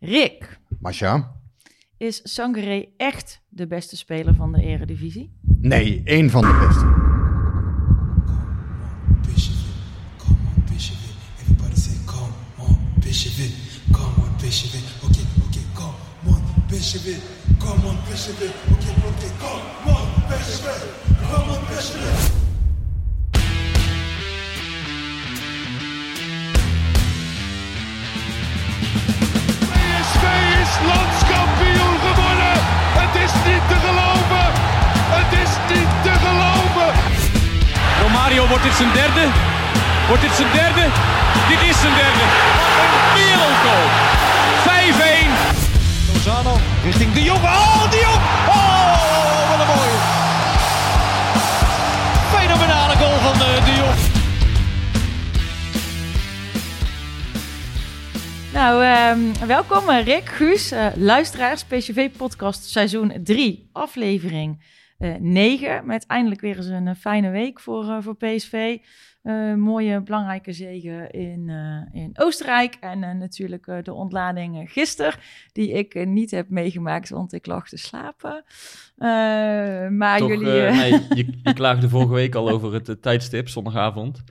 Rick, Masha? is Sangaré echt de beste speler van de Eredivisie? Nee, één van de beste. Come on, come on, is landskampioen gewonnen. Het is niet te geloven. Het is niet te geloven. Romario, wordt dit zijn derde? Wordt dit zijn derde? Dit is zijn derde. Een wereldgoal. 5-1. Lozano richting De Jong. De Jong. Oh, Nou, ehm, welkom eh, Rick, Guus, eh, luisteraars, PCV-podcast seizoen 3, aflevering eh 9. Met eindelijk weer eens een fijne week voor, voor PSV. Mooie, belangrijke zegen in, eh, in Oostenrijk. En eh, natuurlijk eh, de ontlading eh, gisteren, die ik niet heb meegemaakt, want ik lag te slapen. Maar Toch, jullie... nee, je, je klaagde vorige week al over het tijdstip, zondagavond.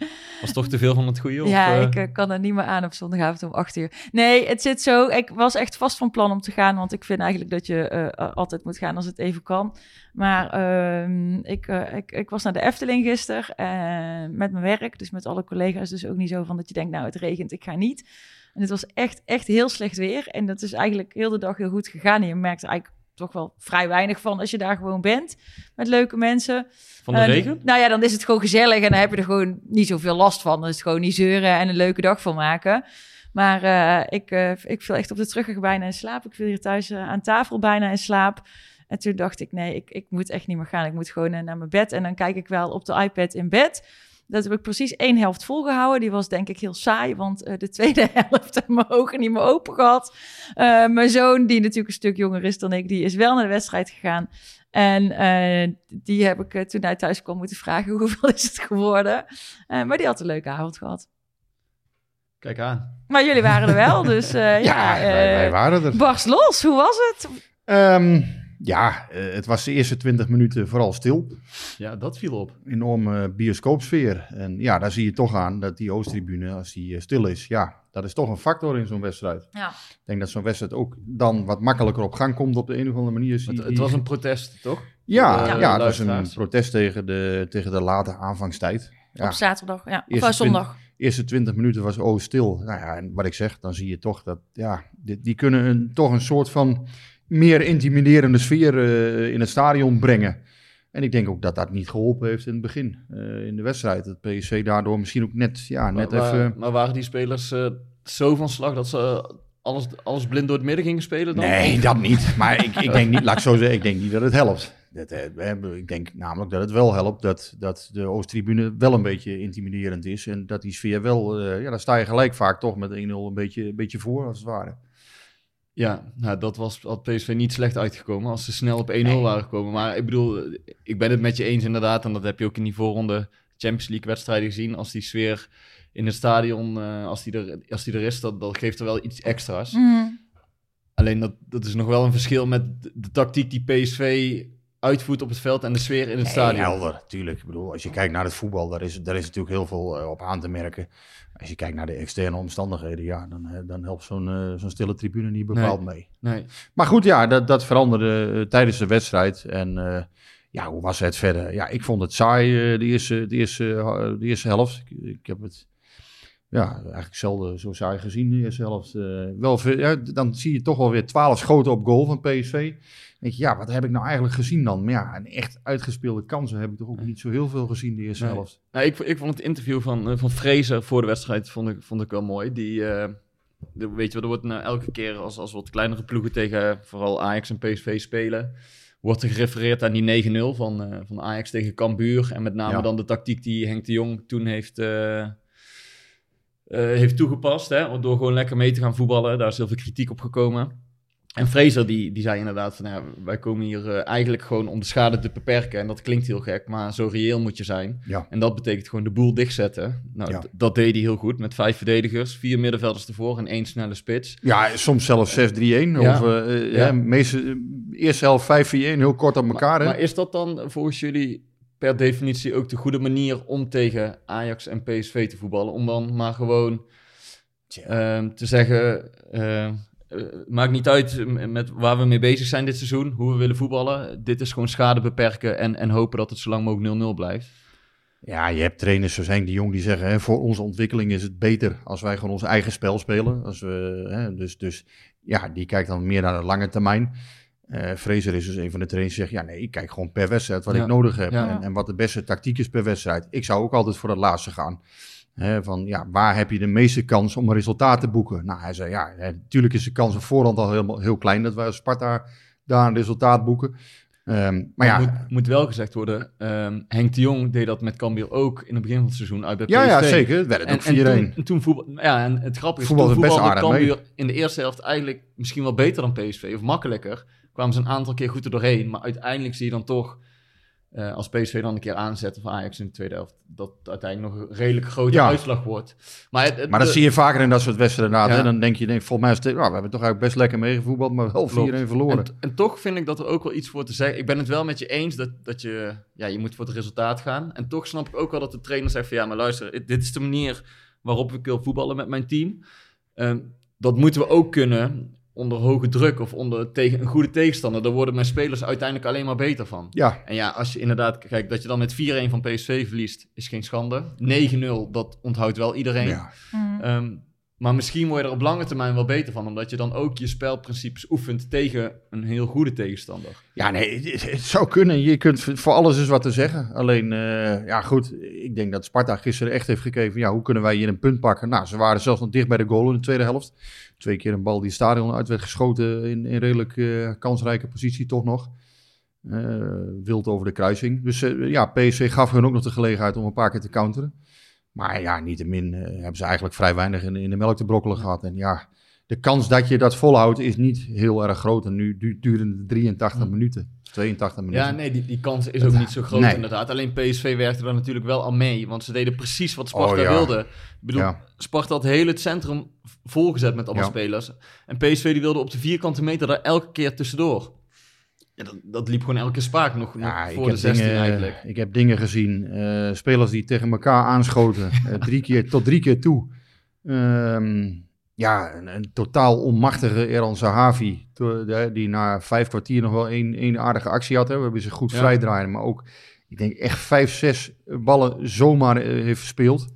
Was toch te veel van het goede? Of, Ja, ik kan er niet meer aan op zondagavond om 8 uur. Nee, het zit zo. Ik was echt vast van plan om te gaan, want ik vind eigenlijk dat je altijd moet gaan als het even kan. Maar ehm, ik, ik, ik was naar de Efteling gisteren met mijn werk, dus met alle collega's. Dus ook niet zo van dat je denkt, nou het regent, ik ga niet. En het was echt, echt heel slecht weer. En dat is eigenlijk heel de dag heel goed gegaan. En je merkt er eigenlijk toch wel vrij weinig van als je daar gewoon bent met leuke mensen. van de regen? Nou ja, dan is het gewoon gezellig en dan heb je er gewoon niet zoveel last van. Dan is het gewoon niet zeuren en een leuke dag van maken. Maar eh, ik, eh, ik viel echt op de terugweg bijna in slaap. Ik viel hier thuis eh, aan tafel bijna in slaap. En toen dacht ik, nee, ik, ik moet echt niet meer gaan. Ik moet gewoon naar mijn bed. En dan kijk ik wel op de iPad in bed. Dat heb ik precies één helft volgehouden. Die was denk ik heel saai, want eh, de tweede helft heb mijn ogen niet meer open gehad. Eh, mijn zoon, die natuurlijk een stuk jonger is dan ik, die is wel naar de wedstrijd gegaan. En eh, die heb ik toen hij thuis kwam moeten vragen hoeveel is het geworden. Maar die had een leuke avond gehad. Kijk aan. Maar jullie waren er wel, dus ja, Ja, wij, wij waren er. barst los. Hoe was het? Ehm, ja, eh, het was de eerste 20 minuten vooral stil. Ja, dat viel op. Enorme bioscoopsfeer. En ja, daar zie je toch aan dat die Oosttribune, als die eh, stil is, ja, dat is toch een factor in zo'n wedstrijd. Ja. Ik denk dat zo'n wedstrijd ook dan wat makkelijker op gang komt op de een of andere manier. Het, het was een protest, toch? Ja, de ja, dat is een luisteraars. protest tegen de, tegen de late aanvangstijd. Ja, Op zaterdag, ja. Of Eerste eh, zondag. de eerste 20 minuten was Oost stil. Nou ja, en wat ik zeg, dan zie je toch dat, ja, die, die kunnen een, toch een soort van meer intimiderende sfeer eh, in het stadion brengen. En ik denk ook dat dat niet geholpen heeft in het begin, eh, in de wedstrijd. Dat PSV daardoor misschien ook net, ja, net maar, even... maar waren die spelers eh, zo van slag dat ze alles, alles blind door het midden gingen spelen dan? Nee, dat niet. Maar ik, ik denk niet, laat ik zo zeggen, ik denk niet dat het helpt. Dat, eh, ik denk namelijk dat het wel helpt dat, dat de Oosttribune wel een beetje intimiderend is. En dat die sfeer wel, ja, daar sta je gelijk vaak toch met 1-0 een beetje, een beetje voor, als het ware. Ja, nou, dat was, had PSV niet slecht uitgekomen als ze snel op 1-0 waren gekomen. Maar ik bedoel, ik ben het met je eens inderdaad. En dat heb je ook in die voorronde Champions League wedstrijden gezien. Als die sfeer in het stadion, eh, als, die er, als die er is, dat, dat geeft er wel iets extra's. Mhm. Alleen dat, dat is nog wel een verschil met de, de tactiek die PSV uitvoert op het veld en de sfeer in het Nee, stadion. helder, tuurlijk. Ik bedoel, als je kijkt naar het voetbal, daar is, daar is natuurlijk heel veel eh, op aan te merken. Als je kijkt naar de externe omstandigheden, ja, dan, eh, dan helpt zo'n eh, zo'n stille tribune niet bepaald mee. Nee. Maar goed, ja, dat, dat veranderde tijdens de wedstrijd. En ja, hoe was het verder? Ja, ik vond het saai, de, eerste, de, eerste, de eerste helft. Ik, ik heb het ja, eigenlijk zelden zo saai gezien, de eerste helft. Wel, ja, dan zie je toch wel weer 12 schoten op goal van PSV. Dan denk je, ja, wat heb ik nou eigenlijk gezien dan? Maar ja, en echt uitgespeelde kansen heb ik toch ook niet zo heel veel gezien, de eerste Nee. helft. Nou, ik, ik vond het interview van, eh, van Fraser voor de wedstrijd vond ik, vond ik wel mooi. Die, eh, de- weet je wel, er wordt nou elke keer als, als wat kleinere ploegen tegen vooral Ajax en PSV spelen, wordt er gerefereerd aan die 9-0 van, eh, van Ajax tegen Cambuur. En met name Ja. dan de tactiek die Henk de Jong toen heeft, heeft toegepast. Hè, door gewoon lekker mee te gaan voetballen. Daar is heel veel kritiek op gekomen. En Fraser die, die zei inderdaad van ja, wij komen hier eh, eigenlijk gewoon om de schade te beperken. En dat klinkt heel gek, maar zo reëel moet je zijn. Ja. En dat betekent gewoon de boel dichtzetten. Nou, Ja. dat deed hij heel goed met vijf verdedigers, vier middenvelders ervoor en één snelle spits. Ja, soms zelfs 6-3-1. Ja. Of eh, Ja. meeste, eerste helft 5-4-1, heel kort op elkaar. Maar, hè? maar is dat dan volgens jullie per definitie ook de goede manier om tegen Ajax en PSV te voetballen? Om dan maar gewoon ehm, te zeggen, maakt niet uit met waar we mee bezig zijn dit seizoen, hoe we willen voetballen. Dit is gewoon schade beperken en, en hopen dat het zo lang mogelijk 0-0 blijft. Ja, je hebt trainers zoals Henk de Jong die zeggen... Hè, voor onze ontwikkeling is het beter als wij gewoon ons eigen spel spelen. Als we, hè, dus, dus ja, die kijkt dan meer naar de lange termijn. Eh Fraser is dus een van de trainers die zegt... ja, nee, ik kijk gewoon per wedstrijd wat Ja. ik nodig heb. Ja. En, en wat de beste tactiek is per wedstrijd. Ik zou ook altijd voor dat laatste gaan. Van, ja, waar heb je de meeste kans om een resultaat te boeken? Nou, hij zei, ja, natuurlijk is de kans op voorhand al helemaal, heel klein... dat wij als Sparta daar een resultaat boeken. Ehm, maar ja, moet, moet wel gezegd worden, ehm, Henk de Jong deed dat met Cambuur ook in het begin van het seizoen uit bij PSV. ja, ja, zeker. Het werd ook 4-1. en toen, en toen voetbal, ja, en het grappige is, Voetbal toen best mee. Cambuur in de eerste helft eigenlijk misschien wel beter dan PSV, of makkelijker. Kwamen ze een aantal keer goed er doorheen, maar uiteindelijk zie je dan toch, eh, als PSV dan een keer aanzet of Ajax in de tweede helft, dat uiteindelijk nog een redelijk grote Ja. uitslag wordt. Maar, het, het- Maar dat de- zie je vaker in dat soort wedstrijden. Ja. Hè? Dan denk je, denk, volgens mij is het, nou, we hebben toch eigenlijk best lekker meegevoetbald, maar wel 4-1 Klopt. verloren. En, en toch vind ik dat er ook wel iets voor te zeggen. Ik ben het wel met je eens dat, dat je, ja, je moet voor het resultaat gaan. En toch snap ik ook wel dat de trainer zegt van ja, maar luister, dit is de manier waarop ik wil voetballen met mijn team. Ehm, dat moeten we ook kunnen onder hoge druk of onder tegen een goede tegenstander. Daar worden mijn spelers uiteindelijk alleen maar beter van. ja, En ja, als je inderdaad, kijk, dat je dan met 4-1 van PSV verliest, is geen schande. 9-0, dat onthoudt wel iedereen. ja. Mhm. Ehm, maar misschien word je er op lange termijn wel beter van, omdat je dan ook je spelprincipes oefent tegen een heel goede tegenstander. ja, nee, het, zou kunnen. Je kunt voor alles eens wat te zeggen. Alleen, eh, ja goed, ik denk dat Sparta gisteren echt heeft gekeken ja, hoe kunnen wij hier een punt pakken? Nou, ze waren zelfs nog dicht bij de goal in de tweede helft. Twee keer een bal die stadion uit werd geschoten in, in redelijk eh, kansrijke positie toch nog. Eh, wild over de kruising. Dus ja, PSV gaf hun ook nog de gelegenheid om een paar keer te counteren. Maar ja, niettemin eh hebben ze eigenlijk vrij weinig in, in de melk te brokkelen gehad. En ja, de kans dat je dat volhoudt is niet heel erg groot. En nu du- duren het 83 Hm. minuten, 82 minuten. Ja, nee, die, die kans is ook niet zo groot Nee. inderdaad. Alleen PSV werkte er natuurlijk wel aan mee, want ze deden precies wat Sparta Oh, ja. wilde. Ik bedoel, Ja. Sparta had heel het centrum volgezet met Ja. spelers. En PSV die wilde op de vierkante meter daar elke keer tussendoor. Ja, dat, dat liep gewoon elke spaak nog, nog Ja, voor de heb, 16 dingen, eigenlijk. ik heb dingen gezien. eh, spelers die tegen elkaar aanschoten. eh, drie keer, tot drie keer toe. Ehm, ja, een, een totaal onmachtige Eran Zahavi. Die na vijf kwartier nog wel één, één aardige actie had. Hè. We hebben ze goed Ja. vrijdraaien. Maar ook, ik denk echt vijf, zes ballen zomaar eh, heeft verspeeld.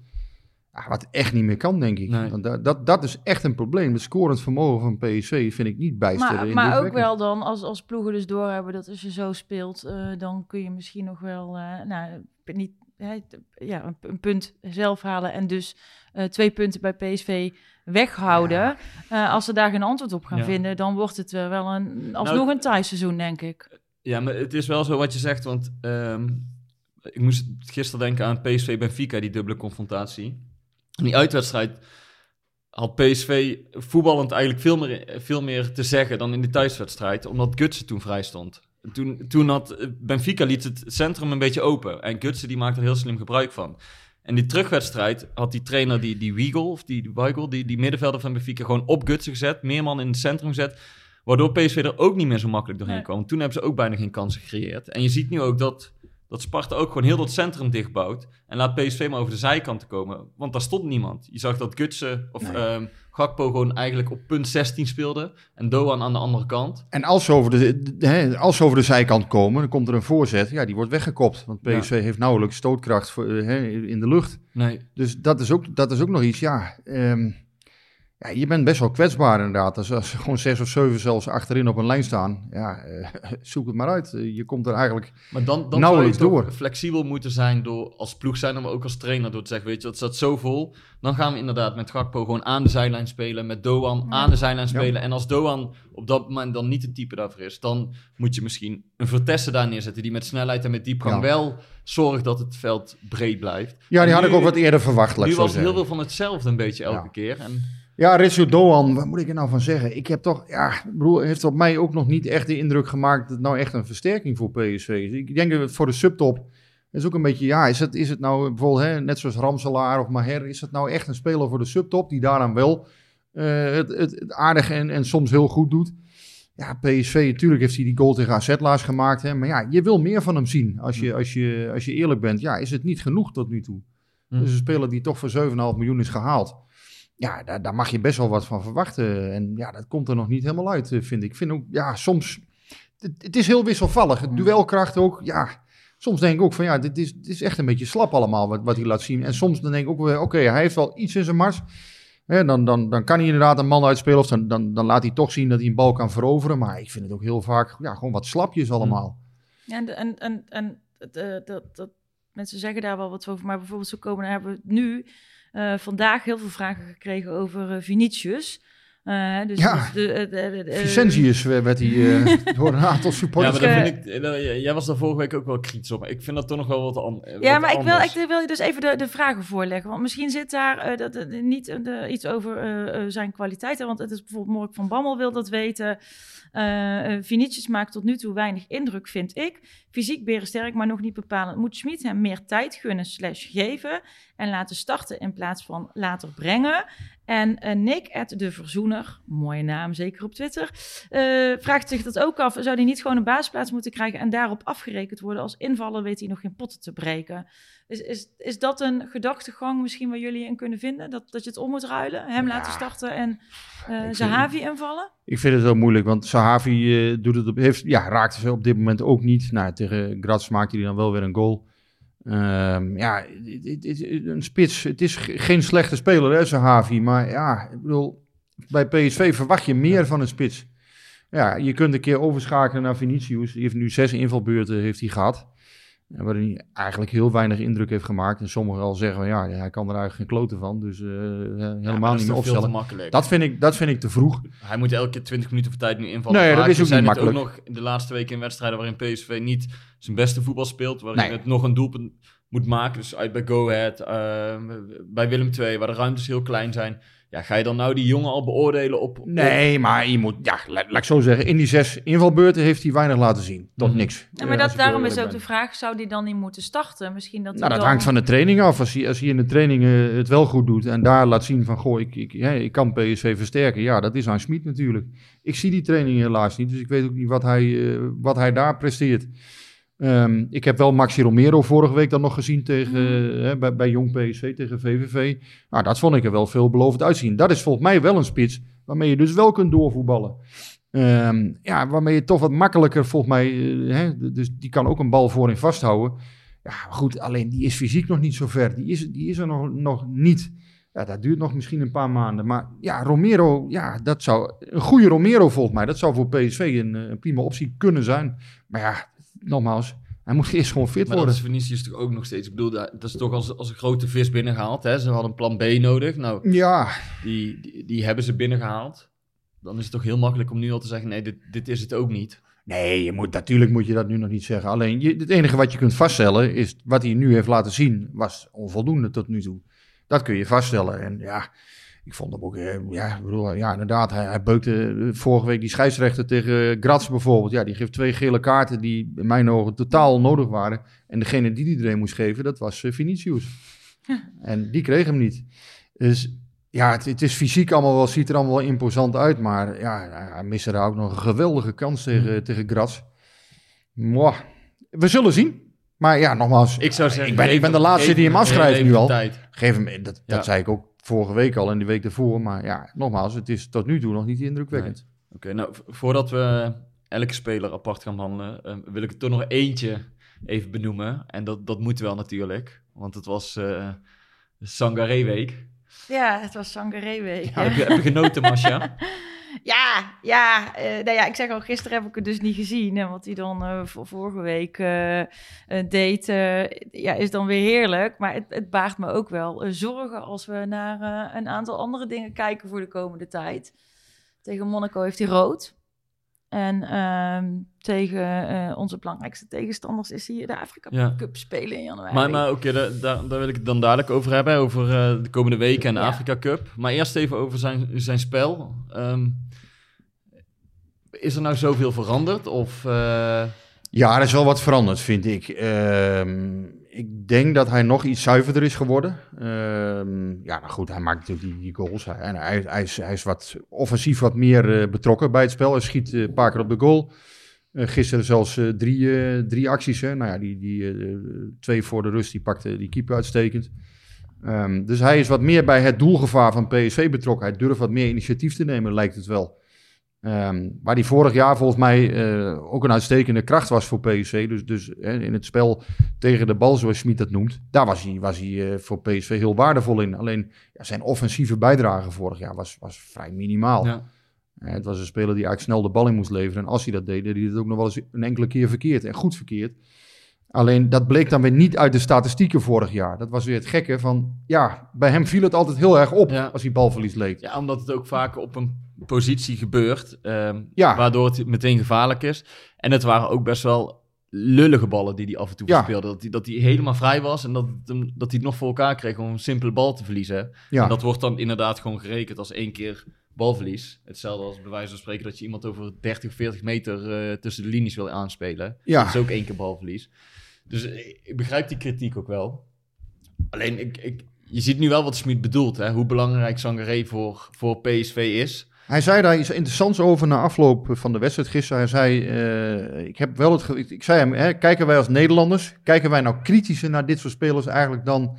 Wat echt niet meer kan, denk ik. Nee. Want dat, dat, dat is echt een probleem. Het scorend vermogen van PSV vind ik niet bijster. Maar, maar ook wel dan, als, als ploegen dus doorhebben dat als je zo speelt, eh, dan kun je misschien nog wel, eh, nou, niet, ja, een, een punt zelf halen en dus eh, twee punten bij PSV weghouden. Eh, als ze daar geen antwoord op gaan Ja. vinden, dan wordt het wel een, alsnog een thuisseizoen, denk ik. Ja, maar het is wel zo wat je zegt, want ehm, ik moest gisteren denken aan PSV Benfica, die dubbele confrontatie. In die uitwedstrijd had PSV voetballend eigenlijk veel meer, veel meer te zeggen dan in de thuiswedstrijd, omdat Gutsen toen vrij stond. Toen, toen had Benfica liet het centrum een beetje open en Gutsen die maakte er heel slim gebruik van. En die terugwedstrijd had die trainer, die, die Wiegel, of die, die Weigel, die, die middenvelder van Benfica, gewoon op Gutsen gezet, meer man in het centrum gezet. Waardoor PSV er ook niet meer zo makkelijk doorheen Nee. kwam. Toen hebben ze ook bijna geen kansen gecreëerd. En je ziet nu ook dat, dat Sparta ook gewoon heel dat centrum dichtbouwt. En laat PSV maar over de zijkanten komen. Want daar stond niemand. Je zag dat Gutsen of Nee. ehm, Gakpo gewoon eigenlijk op punt 16 speelde. En Doan aan de andere kant. En als ze, over de, als ze over de zijkant komen, dan komt er een voorzet. Ja, die wordt weggekopt. Want PSV heeft nauwelijks stootkracht voor, eh, hè, in de lucht. Nee. Dus dat is ook, dat is ook nog iets, ja. ehm, ja, je bent best wel kwetsbaar inderdaad. Als, als gewoon zes of zeven zelfs achterin op een lijn staan, ja, eh, zoek het maar uit. Eh, je komt er eigenlijk... Maar dan, dan zou je Nauwelijks toch door. flexibel moeten zijn door als ploeg zijn, maar ook als trainer door te zeggen, weet je, het staat zo vol. Dan gaan we inderdaad met Gakpo gewoon aan de zijlijn spelen, met Doan aan de zijlijn spelen. En als Doan op dat moment dan niet het type daarvoor is, dan moet je misschien een Vertessen daar neerzetten die met snelheid en met diepgang Ja. wel zorgt dat het veld breed blijft. Ja, die had ik ook wat eerder verwacht, Nu was het heel veel van hetzelfde een beetje elke Ja. keer. En Ja, Ritsu Doan, wat moet ik er nou van zeggen? Ik heb toch, ja, bedoel, heeft op mij ook nog niet echt de indruk gemaakt dat het nou echt een versterking voor PSV is. Ik denk dat het voor de subtop is ook een beetje, ja, is het, is het nou bijvoorbeeld, hè, net zoals Ramselaar of Maher, is het nou echt een speler voor de subtop die daaraan wel eh, het, het, het aardig en, en soms heel goed doet? Ja, PSV, natuurlijk heeft hij die goal tegen AZ laatst gemaakt, hè, maar ja, je wil meer van hem zien. Als je, als je, als je eerlijk bent, ja, is het niet genoeg tot nu toe. Hm. Dus een speler die toch voor 7,5 miljoen is gehaald. Ja, daar, daar mag je best wel wat van verwachten. En ja, dat komt er nog niet helemaal uit, eh, vind ik. Ik vind ook, ja, soms... Het, het is heel wisselvallig. Het duelkracht ook, ja... Soms denk ik ook van, ja, dit is, dit is echt een beetje slap allemaal wat, wat hij laat zien. En soms dan denk ik ook weer, oké, hij heeft wel iets in zijn mars. Hè, dan, dan, dan kan hij inderdaad een man uitspelen. Of dan, dan, dan laat hij toch zien dat hij een bal kan veroveren. Maar ik vind het ook heel vaak, ja, gewoon wat slapjes allemaal. Ja, en, en, en, en de- dat, dat, mensen zeggen daar wel wat over. Maar bijvoorbeeld zo komen hebben we nu eh, vandaag heel veel vragen gekregen over eh, Vinicius. Eh, dus, Ja. dus de, de, de- de- Vicentius werd hij eh, door een aantal ja, supporters... maar dat eh, vind ik, eh, jij was daar vorige week ook wel kritisch op, maar ik vind dat toch nog wel wat, an, eh, Ja, wat maar ik wil, anders. ik wil je dus even de, de vragen voorleggen. Want misschien zit daar eh, dat, niet iets over zijn kwaliteiten. Want het is bijvoorbeeld Mork van Bammel wil dat weten. Eh, Vinicius maakt tot nu toe weinig indruk, vind ik. Fysiek berensterk, maar nog niet bepalend. Moet Schmid hem meer tijd gunnen slash geven... en laten starten in plaats van later brengen? En eh, Nick, at de Verzoener, mooie naam, zeker op Twitter... eh, vraagt zich dat ook af. Zou hij niet gewoon een basisplaats moeten krijgen... en daarop afgerekend worden? Als invaller weet hij nog geen potten te breken. Is, is, is dat een gedachtegang misschien waar jullie in kunnen vinden? Dat, dat je het om moet ruilen? Hem Ja. laten starten en vind- Zahavi invallen? Ik vind het wel moeilijk, want Sahavi eh, doet het op, heeft, ja, raakte ze op dit moment ook niet. Nou, tegen Graz maakte hij dan wel weer een goal. Ehm, ja, het- het- het- een spits. Het is ge- geen slechte speler, hè, Sahavi. Maar ja, ik bedoel, bij PSV verwacht je meer van een spits. Ja, je kunt een keer overschakelen naar Vinicius. Die heeft nu zes invalbeurten heeft hij gehad. En Waarin hij eigenlijk heel weinig indruk heeft gemaakt. En sommigen al zeggen, van, ja, hij kan er eigenlijk geen kloten van. Dus eh, helemaal Ja, dat niet meer opstellen. Dat vind, ik, dat vind ik te vroeg. Hij moet elke keer 20 minuten voor tijd nu invallen. Nee, dat is ook zijn niet makkelijk. ook nog de laatste weken in wedstrijden waarin PSV niet zijn beste voetbal speelt. Waarin Nee. het nog een doelpunt moet maken. Dus uit bij Go Ahead, eh, bij Willem II, waar de ruimtes heel klein zijn. Ja, ga je dan nou die jongen al beoordelen op... op- Nee, maar je moet, ja, laat, laat ik zo zeggen, in die zes invalbeurten heeft hij weinig laten zien. Tot Mhm. niks. Ja, maar dat, daarom is ook de vraag, zou die dan niet moeten starten? Misschien dat Nou, dat dan- hangt van de training af. Als hij, als hij in de training het wel goed doet en daar laat zien van, goh, ik, ik, hè, ik kan PSV versterken. Ja, dat is aan Schmid natuurlijk. Ik zie die training helaas niet, dus ik weet ook niet wat hij, eh, wat hij daar presteert. Ehm, ik heb wel Maxi Romero vorige week dan nog gezien tegen, eh, hè, bij, bij Jong PSV tegen VVV. Nou, dat vond ik er wel veelbelovend uitzien. Dat is volgens mij wel een spits waarmee je dus wel kunt doorvoetballen. Ehm, ja, waarmee je toch wat makkelijker volgens mij, eh, hè, dus die kan ook een bal voorin vasthouden. Ja, goed, alleen die is fysiek nog niet zo ver. Die is, die is er nog, nog niet. Ja, dat duurt nog misschien een paar maanden. Maar ja, Romero, ja, dat zou een goede Romero volgens mij. Dat zou voor PSV een, eh, een prima optie kunnen zijn. Maar ja, nogmaals, hij moet eerst gewoon fit Maar dat worden. is Vinicius toch ook nog steeds. Ik bedoel, dat dat is toch als, als een grote vis binnengehaald. Hè? Ze hadden een plan B nodig. Nou, Ja, die, die, die hebben ze binnengehaald. Dan is het toch heel makkelijk om nu al te zeggen, nee, dit, dit is het ook niet. Nee, je moet, natuurlijk moet je dat nu nog niet zeggen. Alleen je, het enige wat je kunt vaststellen is wat hij nu heeft laten zien, was onvoldoende tot nu toe. Dat kun je vaststellen. En ja, ik vond hem ook, eh, ja, bedoel, ja, inderdaad, hij, hij beukte eh, vorige week die scheidsrechter tegen Graz bijvoorbeeld. Ja, die geeft twee gele kaarten die in mijn ogen totaal onnodig waren. En degene die iedereen moest geven, dat was eh, Vinicius. En die kreeg hem niet. Dus ja, het, het is fysiek allemaal wel, ziet er allemaal wel imposant uit. Maar ja, hij miste daar ook nog een geweldige kans tegen, tegen Graz. Mwah. We zullen zien. Maar ja, nogmaals, Ik zou zeggen, ik ben, ik ben de laatste die hem afschrijft nu al. tijd. Geef hem, dat, Ja. dat zei ik ook vorige week al en de week daarvoor. Maar ja, nogmaals, het is tot nu toe nog niet indrukwekkend. Oké, nou, voordat we elke speler apart gaan behandelen, eh, wil ik er toch nog eentje even benoemen. En dat, dat moet wel natuurlijk, want het was eh Sangaré-week. Ja, het was Sangaré-week. Ja, heb, je, heb je genoten, Masha? Ja, ja, nou ja, ik zeg al, gisteren heb ik het dus niet gezien. En wat hij dan eh, vorige week eh, deed, ja, is dan weer heerlijk. Maar het, het baart me ook wel zorgen als we naar een aantal andere dingen kijken voor de komende tijd. Tegen Monaco heeft hij rood. En ehm, tegen eh, onze belangrijkste tegenstanders is hij de Afrika Ja. Cup spelen in januari. Maar, maar oké, daar, daar, daar wil ik het dan dadelijk over hebben, over eh, de komende weken en de Ja. Afrika Cup. Maar eerst even over zijn, zijn spel. Ehm, is er nou zoveel veranderd? Of, eh, Ja, er is wel wat veranderd, vind ik. Ehm, ik denk dat hij nog iets zuiverder is geworden. Ehm, ja, nou goed, hij maakt natuurlijk die, goals. Hij, hij, hij, is, hij is wat offensief wat meer eh, betrokken bij het spel. Hij schiet eh, een paar keer op de goal. Eh, gisteren zelfs drie, drie acties. Hè. Nou ja, die, die, twee voor de rust, die pakte die keeper uitstekend. Ehm, dus hij is wat meer bij het doelgevaar van PSV betrokken. Hij durft wat meer initiatief te nemen, lijkt het wel. Ehm, waar die vorig jaar volgens mij eh, ook een uitstekende kracht was voor PSV. Dus, dus hè, in het spel tegen de bal, zoals Schmid dat noemt, daar was hij, was hij eh, voor PSV heel waardevol in. Alleen ja, zijn offensieve bijdrage vorig jaar was, was vrij minimaal. ja. Het was een speler die eigenlijk snel de bal in moest leveren. En als hij dat deed, deed hij het ook nog wel eens een enkele keer verkeerd. En goed verkeerd. Alleen dat bleek dan weer niet uit de statistieken vorig jaar. Dat was weer het gekke van, ja, bij hem viel het altijd heel erg op Ja. als hij balverlies leed. ja, omdat het ook vaak op een positie gebeurt, ehm, Ja. waardoor het meteen gevaarlijk is. En het waren ook best wel lullige ballen die hij af en toe Ja. verspeelde. Dat hij, dat hij helemaal vrij was en dat, dat hij het nog voor elkaar kreeg om een simpele bal te verliezen. Ja. En dat wordt dan inderdaad gewoon gerekend als één keer balverlies. Hetzelfde als bij wijze van spreken dat je iemand over 30, 40 meter eh, tussen de linies wil aanspelen. Ja. Dat is ook één keer balverlies. Dus eh, ik begrijp die kritiek ook wel. Alleen, ik, ik, je ziet nu wel wat Smit bedoelt. Hè? Hoe belangrijk Sangaré voor, voor PSV is. Hij zei daar iets interessants over na afloop van de wedstrijd gisteren. Hij zei, eh, ik heb wel het, ik, ik zei hem, hè, kijken wij als Nederlanders, kijken wij nou kritischer naar dit soort spelers eigenlijk dan,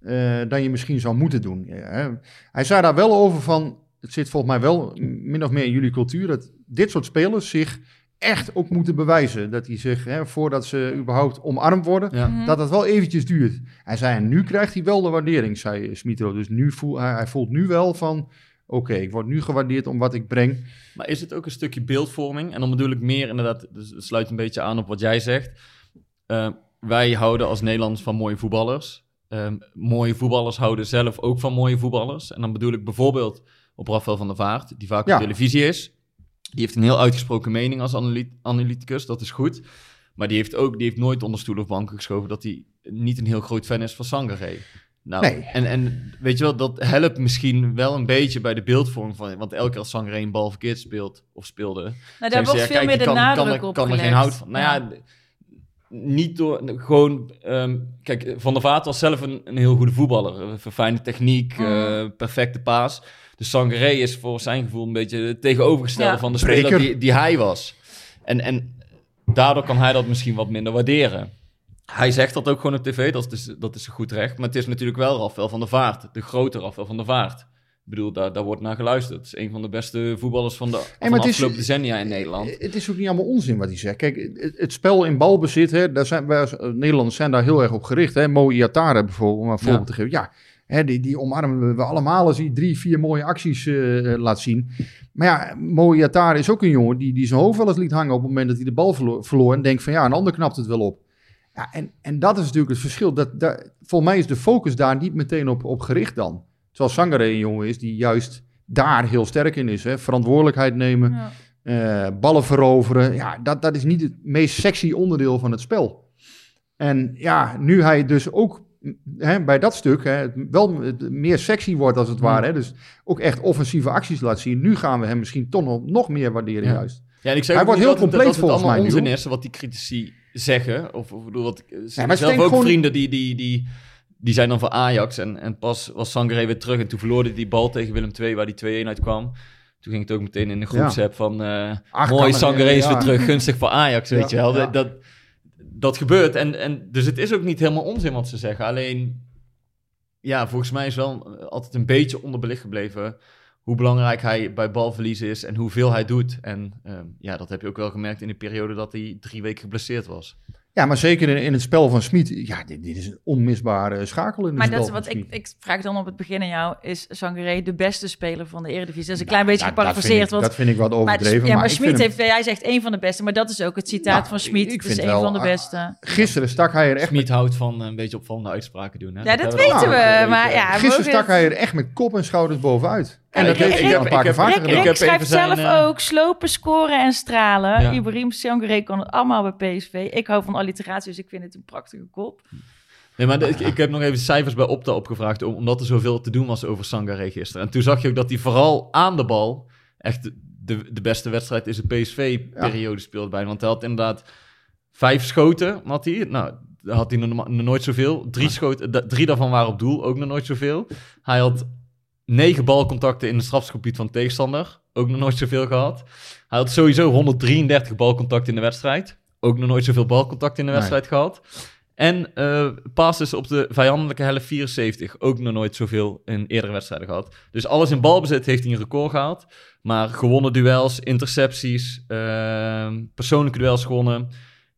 eh, dan je misschien zou moeten doen. Ja, hè. Hij zei daar wel over van, het zit volgens mij wel min of meer in jullie cultuur, dat dit soort spelers zich echt ook moeten bewijzen. Dat die zich, hè, voordat ze überhaupt omarmd worden, Ja. Mhm. dat dat wel eventjes duurt. Hij zei, en nu krijgt hij wel de waardering, zei Smitro. Dus nu voel, hij, hij voelt nu wel van, oké, ik word nu gewaardeerd om wat ik breng. Maar is het ook een stukje beeldvorming? En dan bedoel ik meer inderdaad, dus het sluit een beetje aan op wat jij zegt. Eh, wij houden als Nederlanders van mooie voetballers. Ehm, mooie voetballers houden zelf ook van mooie voetballers. En dan bedoel ik bijvoorbeeld op Rafael van der Vaart, die vaak Ja. op televisie is. Die heeft een heel uitgesproken mening als analyt- analyticus, dat is goed. Maar die heeft ook die heeft nooit onder stoel of banken geschoven dat hij niet een heel groot fan is van Sangaré. Nou, Nee. en, en weet je wel, dat helpt misschien wel een beetje bij de beeldvorming van... Want elke keer als Sangaré een bal verkeerd speelt of speelde... Nou, daar wordt ja, veel kijk, meer de kan, nadruk kan, er- op kan er geen hout van. Nou ja, niet door... Gewoon... ehm, kijk, Van der Vaart was zelf een, een heel goede voetballer. Een verfijnde techniek, Mm. eh, perfecte paas. Dus Sangaré is voor zijn gevoel een beetje het tegenovergestelde Ja. van de speler die, die hij was. En, en daardoor kan hij dat misschien wat minder waarderen. Hij zegt dat ook gewoon op tv, dat is, dat is een goed recht. Maar het is natuurlijk wel Rafael van der Vaart, de grote Rafael van der Vaart. Ik bedoel, daar, daar wordt naar geluisterd. Het is een van de beste voetballers van de, van maar de is- afgelopen decennia in Nederland. Het is ook niet allemaal onzin wat hij zegt. Kijk, het, het spel in balbezit, hè, daar zijn, wij als eh, Nederlanders zijn daar heel erg op gericht. Hè. Mo Iatare bijvoorbeeld, om een voorbeeld te geven. Ja, hè, die, die omarmen we allemaal als hij drie, vier mooie acties eh, eh, laat zien. Maar ja, Mo Iatare is ook een jongen die, die zijn hoofd wel eens liet hangen op het moment dat hij de bal verloor en denkt van ja, een ander knapt het wel op. Ja, en, en dat is natuurlijk het verschil. Dat, dat, volgens mij is de focus daar niet meteen op, op gericht dan. Terwijl Sangare een jongen is die juist daar heel sterk in is. Hè. Verantwoordelijkheid nemen. Ja. Eh, ballen veroveren. Ja, dat, dat is niet het meest sexy onderdeel van het spel. En ja, nu hij dus ook hè, bij dat stuk hè, het wel meer sexy wordt als het ware. Hè, dus ook echt offensieve acties laat zien. Nu gaan we hem misschien toch nog, nog meer waarderen Ja. juist. Ja, en ik zeg Hij wordt niet heel dat het- compleet dat het volgens allemaal mij nu, onzin hoor. is wat die critici zeggen. Of, of bedoel, wat, ik- ze- maar zelf ook gewoon- vrienden die, die, die, die zijn dan van Ajax. En, en pas was Sangaré weer terug. En toen verloor hij die bal tegen Willem II, waar die 2-1 uitkwam. Toen ging het ook meteen in de groepsapp van... eh Ach, mooi, kan er- Sangaré is ja. weer terug, gunstig voor Ajax, weet Ja, je wel. ja. Dat, dat, dat gebeurt. En, en, dus het is ook niet helemaal onzin wat ze zeggen. Alleen, ja, volgens mij is wel eh, altijd een beetje onderbelicht gebleven... hoe belangrijk hij bij balverlies is en hoeveel hij doet. En ehm, ja, dat heb je ook wel gemerkt in de periode dat hij drie weken geblesseerd was. Ja, maar zeker in, in het spel van Smit. Ja, dit, dit is een onmisbare schakel in het Maar spel dat is wat ik, Smit. ik vraag dan op het begin aan jou. Is Sangaré de beste speler van de Eredivisie? Dat is een Ja, klein beetje nou, dat vind geparafraseerd. ik- want Dat vind ik wat maar, overdreven. ja, maar ik Schmid vind hem- heeft, jij zegt één van de beste, maar dat is ook het citaat Nou, van Schmid. ik Het is vind één wel, van de beste. Gisteren stak hij er echt Smit houdt van een beetje opvallende uitspraken doen. Hè? Ja, dat weten we. Maar ja, Gisteren stak hij er echt met kop en schouders bovenuit. En dat heeft hij een paar keer vaker ik zijn, zelf eh, ook slopen, scoren en stralen. Ja. Ibrahim Sangaré kan het allemaal bij PSV. Ik hou van alliteratie, dus ik vind het een prachtige kop. Nee, maar de- ik, ik heb nog even cijfers bij Opta opgevraagd, om- omdat er zoveel te doen was over Sangaré gisteren. En toen zag je ook dat hij vooral aan de bal echt de, de, de beste wedstrijd in zijn PSV-periode speelde bij. Want hij had inderdaad vijf schoten, had hij. Nou, had hij nog, nooit zoveel. Drie, schoten, drie daarvan waren op doel, ook nog nooit zoveel. Hij had negen balcontacten in het strafgebied van de tegenstander, ook nog nooit zoveel gehad. Hij had sowieso 133 balcontacten in de wedstrijd, ook nog nooit zoveel balcontacten in de Nee. wedstrijd gehad. En eh passes op de vijandelijke helft 74. Ook nog nooit zoveel in eerdere wedstrijden gehad. Dus alles in balbezit heeft hij een record gehaald. Maar gewonnen duels, intercepties, ehm, persoonlijke duels gewonnen.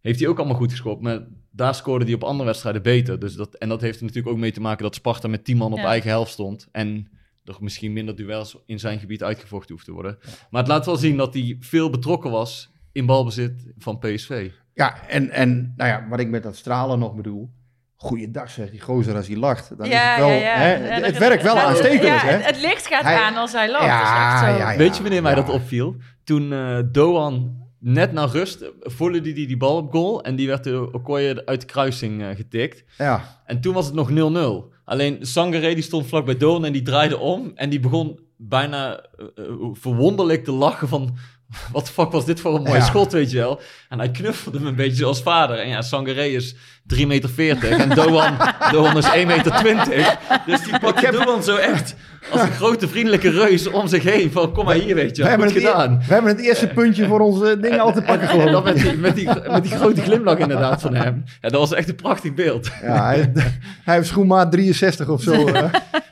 Heeft hij ook allemaal goed gescoord. Maar daar scoorde hij op andere wedstrijden beter. Dus dat, en dat heeft er natuurlijk ook mee te maken dat Sparta met 10 man op Ja. eigen helft stond. En er misschien minder duels in zijn gebied uitgevochten hoeft te worden. Maar het laat wel zien dat hij veel betrokken was in balbezit van PSV. Ja, en, en nou ja, wat ik met dat stralen nog bedoel. Goeiedag zegt die gozer als hij lacht. Dan is het, wel, hè, Ja, het, werkt wel ja, aanstekelijk, ja, hè? Het, het licht gaat Hij- aan als hij lacht. Ja, dat is echt zo. ja, ja. Weet je wanneer mij ja. dat opviel? Toen eh, Doan net na rust eh, volleyde die, die die bal op goal en die werd door Okoye uit de kruising eh, getikt. Ja, En toen was het nog 0-0. Alleen Sangaré die stond vlak bij Doan en die draaide om en die begon bijna eh, eh, verwonderlijk te lachen van... Wat de fuck was dit voor een mooi Ja. schot, weet je wel? En hij knuffelde hem een beetje zoals vader. En ja, Sangaré is 3,40 meter en Doan, Doan is 1,20 meter. Dus die pakte Doan zo echt als een grote vriendelijke reus om zich heen. Van kom maar hier, weet je we hebben, Goed het, gedaan. e- we hebben het eerste puntje voor onze dingen al te pakken, En geloof ik. met die, met, die, met die grote glimlach inderdaad van hem. Ja, dat was echt een prachtig beeld. Ja, hij, hij heeft schoenmaat 63 of zo. hè.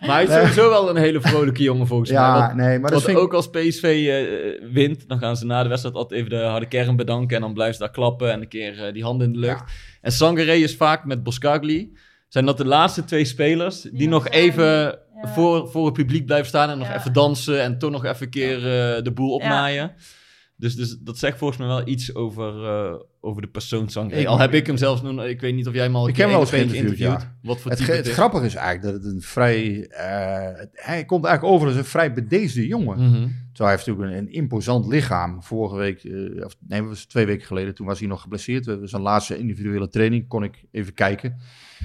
Maar hij is sowieso wel een hele vrolijke jongen volgens mij. Ja, Want- nee, maar dat vind ook als PSV eh, wint, dan gaan ze na de wedstrijd altijd even de harde kern bedanken. En dan blijven ze daar klappen en een keer eh, die handen in de lucht. En Sangaré is vaak met Boskagli. Zijn dat de laatste twee spelers die, Die nog zijn. even Ja. voor, voor het publiek blijven staan. En nog Ja. even dansen en toch nog even een keer eh, de boel opnaaien. Dus, dus dat zegt volgens mij wel iets over, eh, over de persoon Sangaré. Ik- Al heb ik hem zelfs nog... Ik weet niet of jij hem al Ik keer heb hem wel één eens geïnterviewd, Wat voor Het, type het grappige is eigenlijk dat het een vrij... eh, hij komt eigenlijk over als een vrij bedeesde jongen. Mhm. Terwijl hij heeft natuurlijk een, een imposant lichaam. Vorige week, eh, of nee, was twee weken geleden, toen was hij nog geblesseerd. We- Zijn laatste individuele training kon ik even kijken.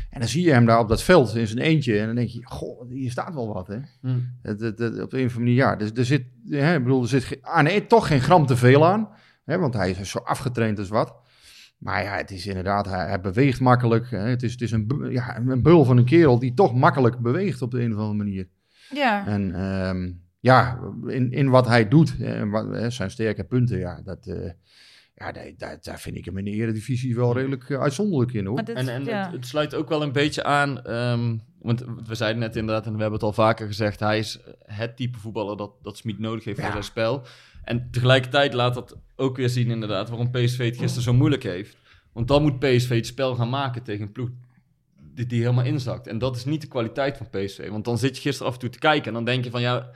En dan zie je hem daar op dat veld in zijn eentje. En dan denk je, goh, hier staat wel wat, hè. Mhm. Het, het, het- op een of andere manier, ja. Dus er zit, hè, ik bedoel, er zit ge- aan nee, toch geen gram te veel aan. Hè, want hij is zo afgetraind als wat. Maar ja, het is inderdaad, hij, hij beweegt makkelijk. Hè. Het is, het is een, ja, een beul van een kerel die toch makkelijk beweegt op de een of andere manier. Ja. En ehm, ja, in, in wat hij doet, en wat, hè, zijn sterke punten, ja, dat, eh, ja daar, daar, daar vind ik hem in de eredivisie wel redelijk eh, uitzonderlijk in, hoor. Dit- En, en ja. het, het sluit ook wel een beetje aan, ehm, want we zeiden net inderdaad, en we hebben het al vaker gezegd, hij is het type voetballer dat, dat Smit nodig heeft voor zijn spel. En tegelijkertijd laat dat ook weer zien inderdaad waarom PSV het gisteren zo moeilijk heeft. Want dan moet PSV het spel gaan maken tegen een ploeg die, die helemaal inzakt. En dat is niet de kwaliteit van PSV. Want dan zit je gisteren af en toe te kijken en dan denk je van ja,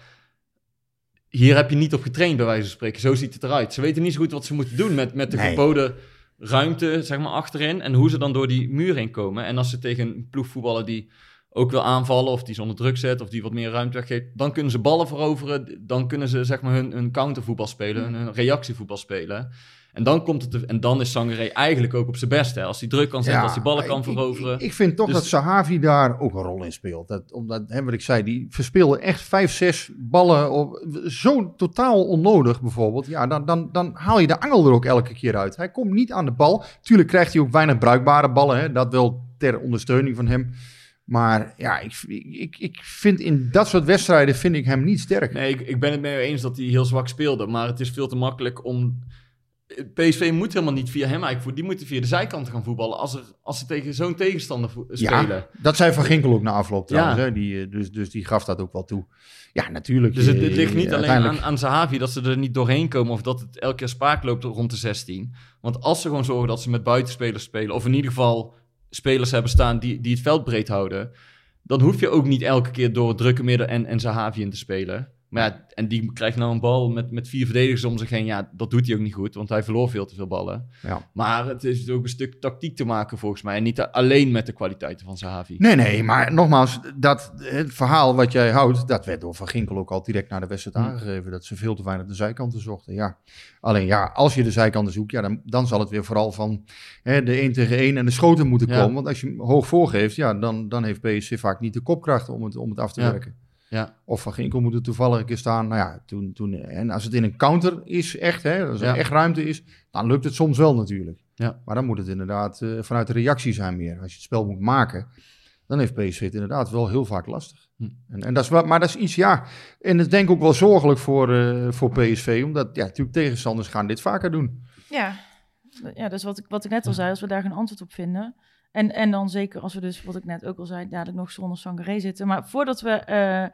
hier heb je niet op getraind bij wijze van spreken. Zo ziet het eruit. Ze weten niet zo goed wat ze moeten doen met, met de Nee. geboden ruimte zeg maar, achterin. En hoe ze dan door die muur heen komen. En als ze tegen een ploeg voetballen die ook wil aanvallen... of die ze onder druk zet of die wat meer ruimte weggeeft... dan kunnen ze ballen veroveren. Dan kunnen ze zeg maar, hun, hun countervoetbal spelen, hun, hun reactievoetbal spelen... En dan, komt het, en dan is Sangaré eigenlijk ook op zijn best. Hè? Als hij druk kan zetten, als hij ballen kan ik- veroveren. Ik, ik vind toch Dus- dat Sahavi daar ook een rol in speelt. Dat, omdat, hè, wat ik zei, die verspeelde echt vijf, zes ballen. Op, zo totaal onnodig bijvoorbeeld. Ja, dan, dan, dan haal je de angel er ook elke keer uit. Hij komt niet aan de bal. Tuurlijk krijgt hij ook weinig bruikbare ballen. Hè? Dat wel ter ondersteuning van hem. Maar ja, ik, ik, ik vind in dat soort wedstrijden vind ik hem niet sterk. Nee, ik, ik ben het mee eens dat hij heel zwak speelde. Maar het is veel te makkelijk om... PSV moet helemaal niet via hem eigenlijk voetballen. Die moeten via de zijkant gaan voetballen als, er, als ze tegen zo'n tegenstander spelen. Ja, dat zei Van Ginkel ook na afloop trouwens. Ja. Hè? Die, eh, dus, dus die gaf dat ook wel toe. Ja, natuurlijk. Dus het, het eh, ligt niet alleen aan, aan Zahavi dat ze er niet doorheen komen of dat het elke keer spaak loopt rond de 16. Want als ze gewoon zorgen dat ze met buitenspelers spelen, of in ieder geval spelers hebben staan die, die het veld breed houden, dan hoef je ook niet elke keer door het drukke midden en, en Zahavi in te spelen. Maar ja, en die krijgt nou een bal met, met vier verdedigers om zich heen. Ja, dat doet hij ook niet goed, want hij verloor veel te veel ballen. Ja. Maar het is ook een stuk tactiek te maken volgens mij. En niet alleen met de kwaliteiten van Zahavi. Nee, nee, maar nogmaals, dat, het verhaal wat jij houdt, dat werd door Van Ginkel ook al direct naar de wedstrijd Hm. aangegeven. Dat ze veel te weinig de zijkanten zochten. Ja. Alleen ja, als je de zijkanten zoekt, ja, dan, dan zal het weer vooral van hè, de 1 tegen 1 en de schoten moeten Ja. komen. Want als je hem hoog voorgeeft, ja, dan, dan heeft PSV vaak niet de kopkracht om het, om het af te werken. Ja. Of Van Ginkel moet er toevallig een keer staan. Nou ja, toen, toen, en als het in een counter is, echt, hè, als er Ja. echt ruimte is, dan lukt het soms wel natuurlijk. Ja. Maar dan moet het inderdaad eh, vanuit de reactie zijn meer. Als je het spel moet maken, dan heeft PSV het inderdaad wel heel vaak lastig. Hm. En, en dat is, maar dat is iets, ja, en dat is denk ik ook wel zorgelijk voor, eh, voor PSV, omdat ja, natuurlijk tegenstanders gaan dit vaker doen. Ja, ja dat is wat ik, wat ik net al zei. Als we daar geen antwoord op vinden. En, en dan zeker als we dus, wat ik net ook al zei, dadelijk nog zonder Sangaré zitten. Maar voordat we...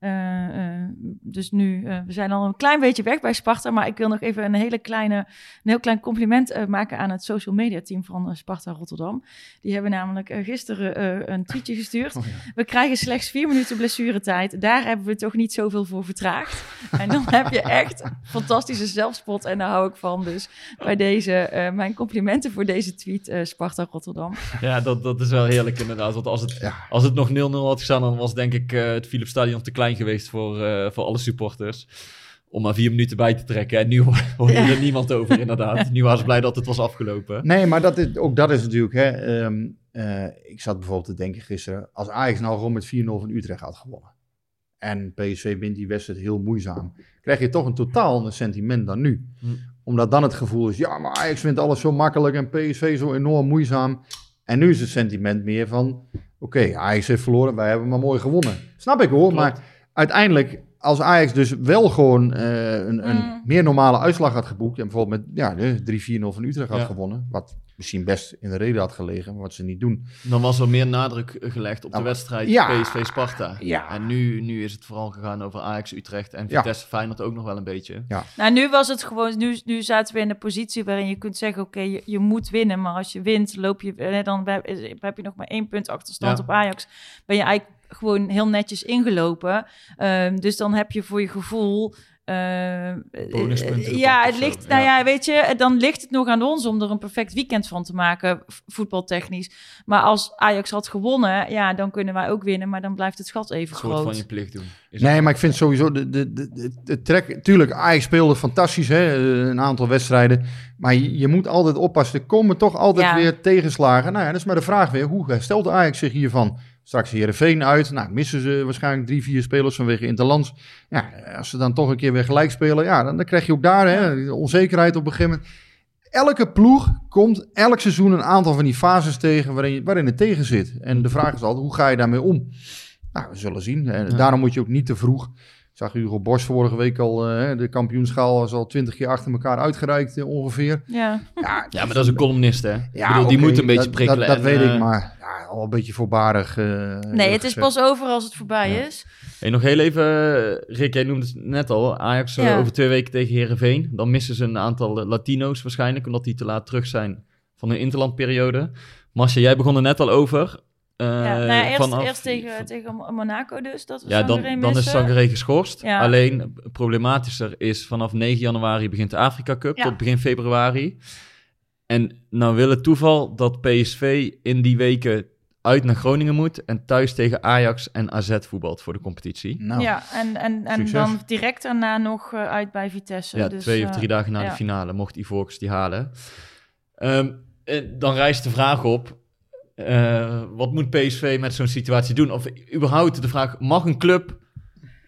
eh, eh, dus nu, eh, we zijn al een klein beetje weg bij Sparta, maar ik wil nog even een hele kleine, een heel klein compliment eh, maken aan het social media team van Sparta Rotterdam. Die hebben namelijk gisteren eh, een tweetje gestuurd. Oh ja. We krijgen slechts vier minuten blessuretijd. Daar hebben we toch niet zoveel voor vertraagd. En dan heb je echt fantastische zelfspot. En daar hou ik van. Dus bij deze, eh, mijn complimenten voor deze tweet, eh, Sparta Rotterdam. Ja, dat, dat is wel heerlijk inderdaad. Want als het, Ja. als het nog 0-0 had gestaan, dan was denk ik eh, het Philipsstadion te klein geweest voor, eh, voor alle supporters. Om maar vier minuten bij te trekken. En nu hoor- Ja. er niemand over inderdaad. Nu waren ze blij dat het was afgelopen. Nee, maar dat is, ook dat is natuurlijk, hè, ehm, eh, ik zat bijvoorbeeld te denken gisteren, als Ajax nou gewoon met 4-0 van Utrecht had gewonnen. En PSV wint die wedstrijd heel moeizaam. Krijg je toch een totaal ander sentiment dan nu. Hm. Omdat dan het gevoel is, ja, maar Ajax vindt alles zo makkelijk en PSV zo enorm moeizaam. En nu is het sentiment meer van, oké, Ajax heeft verloren, wij hebben maar mooi gewonnen. Snap ik hoor, Klopt. maar uiteindelijk, als Ajax dus wel gewoon eh, een, een Mm. meer normale uitslag had geboekt, en bijvoorbeeld met ja, de 3-4-0 van Utrecht had Ja. gewonnen, wat misschien best in de reden had gelegen, maar wat ze niet doen. Dan was er meer nadruk gelegd op de wedstrijd ja. PSV-Sparta. Ja. En nu, nu is het vooral gegaan over Ajax-Utrecht en Ja. Vitesse Feyenoord ook nog wel een beetje. Nou, nu was het gewoon, nu, nu zaten we in een positie waarin je kunt zeggen, oké, je, je moet winnen. Maar als je wint, loop je, eh, dan heb, heb je nog maar één punt achterstand Ja. op Ajax. Ben je eigenlijk gewoon heel netjes ingelopen. Ehm, dus dan heb je voor je gevoel... eh, ja, het ligt, zo, nou ja. ja, weet je, dan ligt het nog aan ons om er een perfect weekend van te maken, voetbaltechnisch. Maar als Ajax had gewonnen, ja, dan kunnen wij ook winnen, maar dan blijft het gat even Een soort groot. van je plicht doen. Is Nee, maar ik vind sowieso de, de, de, de, de trek. Tuurlijk, Ajax speelde fantastisch, hè, een aantal wedstrijden. Maar je, je moet altijd oppassen. Er komen toch altijd Ja. weer tegenslagen. Nou ja, dat is maar de vraag weer. Hoe herstelt Ajax zich hiervan? Straks Heerenveen uit. Nou, missen ze waarschijnlijk drie, vier spelers vanwege Interlands. Ja, als ze dan toch een keer weer gelijk spelen. Ja, dan, dan krijg je ook daar hè, onzekerheid op een gegeven moment. Elke ploeg komt elk seizoen een aantal van die fases tegen waarin, waarin het tegen zit. En de vraag is altijd, hoe ga je daarmee om? Nou, we zullen zien. En Ja. daarom moet je ook niet te vroeg. Ik zag Hugo Borst vorige week al, eh, de kampioenschaal is al twintig keer achter elkaar uitgereikt eh, ongeveer. Ja, Ja, Ja, maar dat is een columnist, hè? ik ja, bedoel, die moet een beetje prikkelen. Dat, dat en, weet eh, ik, maar ja, al een beetje voorbarig. eh, nee, het is pas over als het voorbij Ja. is. Hey, nog heel even, eh, Rick, jij noemde het net al. Ajax eh, Ja. over twee weken tegen Herenveen. Dan missen ze een aantal Latino's waarschijnlijk, omdat die te laat terug zijn van hun interlandperiode. Marcia, jij begon er net al over. Eh, Ja, nou ja, eerst, vanaf- eerst tegen, tegen Monaco dus, dat we Ja, dan, dan is. Sangaré geschorst. Ja. Alleen, problematischer is, vanaf 9 januari begint de Afrika Cup Ja. tot begin februari. En nou wil het toeval dat PSV in die weken uit naar Groningen moet en thuis tegen Ajax en AZ voetbalt voor de competitie. Nou, Ja, en, en, en Succes. dan direct daarna nog eh, uit bij Vitesse. Ja, dus, twee of eh, drie dagen na ja. de finale mocht Ivorcus die halen. Ehm, eh, dan rijst de vraag op, eh, wat moet PSV met zo'n situatie doen? Of überhaupt de vraag, mag een club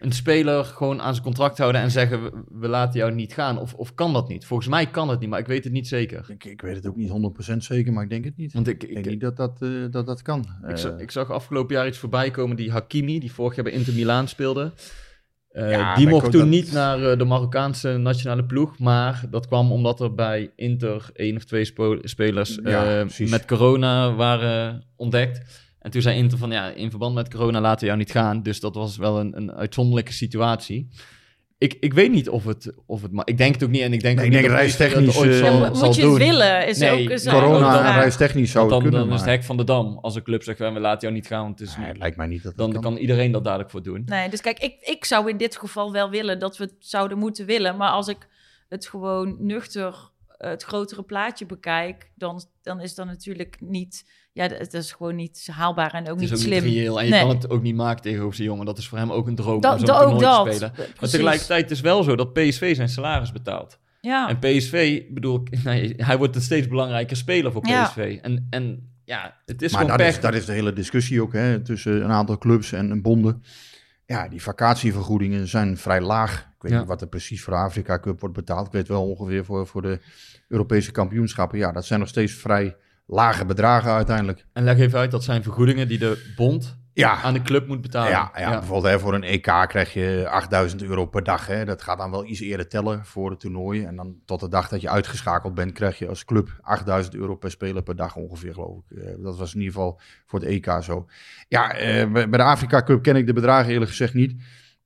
een speler gewoon aan zijn contract houden en zeggen, we, we laten jou niet gaan? Of, of kan dat niet? Volgens mij kan het niet, maar ik weet het niet zeker. ik, ik weet het ook niet 100% zeker, maar ik denk het niet. Want ik, Ik ik, denk niet dat dat, eh, dat, dat kan. ik, zag, Eh, ik zag afgelopen jaar iets voorbij komen, die Hakimi, die vorig jaar bij Inter Milaan speelde. Eh, Ja, die mocht toen dat- niet naar de Marokkaanse nationale ploeg. Maar dat kwam omdat er bij Inter één of twee spelers Ja, met corona waren ontdekt. En toen zei Inter van ja, in verband met corona laten we jou niet gaan. Dus dat was wel een, een uitzonderlijke situatie. Ik, ik weet niet of het, of het... Maar ik denk het ook niet. En ik denk Nee, ook ik niet denk dat reistechnisch, ooit eh, zal, Ja, zal moet je doen. het willen? Is Nee, ook, is nee, ook Corona en reistechnisch zou het dan, kunnen, dan is het hek van de dam. Als een club zegt, we laten jou niet gaan. Want het is, Nee, het lijkt mij niet dat dan dat kan iedereen dat dadelijk voor doen. Nee, dus kijk, ik, ik zou in dit geval wel willen dat we het zouden moeten willen. Maar als ik het gewoon nuchter, eh, het grotere plaatje bekijk, dan, dan is dat natuurlijk niet... Ja, dat dat is gewoon niet haalbaar en ook Het niet is ook slim. niet reëel. En je Nee. kan het ook niet maken tegenover zijn jongen. Dat is voor hem ook een droom om Dat, zo'n toernooi dat. te spelen. Precies. Maar tegelijkertijd is het wel zo dat PSV zijn salaris betaalt. Ja. En PSV, ik bedoel, nee, hij wordt een steeds belangrijker speler voor Ja. PSV. En, en ja, het is maar gewoon dat pech. is, dat is de hele discussie ook hè, tussen een aantal clubs en, en bonden. Ja, die vakantievergoedingen zijn vrij laag. Ik weet Ja. niet wat er precies voor de Afrika Cup wordt betaald. Ik weet wel ongeveer voor, voor de Europese kampioenschappen. Ja, dat zijn nog steeds vrij lage bedragen uiteindelijk. En leg even uit, dat zijn vergoedingen die de bond Ja, aan de club moet betalen. ja, ja, bijvoorbeeld hè, voor een EK krijg je 8000 euro per dag. Hè. Dat gaat dan wel iets eerder tellen voor het toernooi. En dan tot de dag dat je uitgeschakeld bent, krijg je als club 8000 euro per speler per dag ongeveer, geloof ik. Eh, dat was in ieder geval voor het EK zo. Ja, eh, bij de Afrika Cup ken ik de bedragen eerlijk gezegd niet.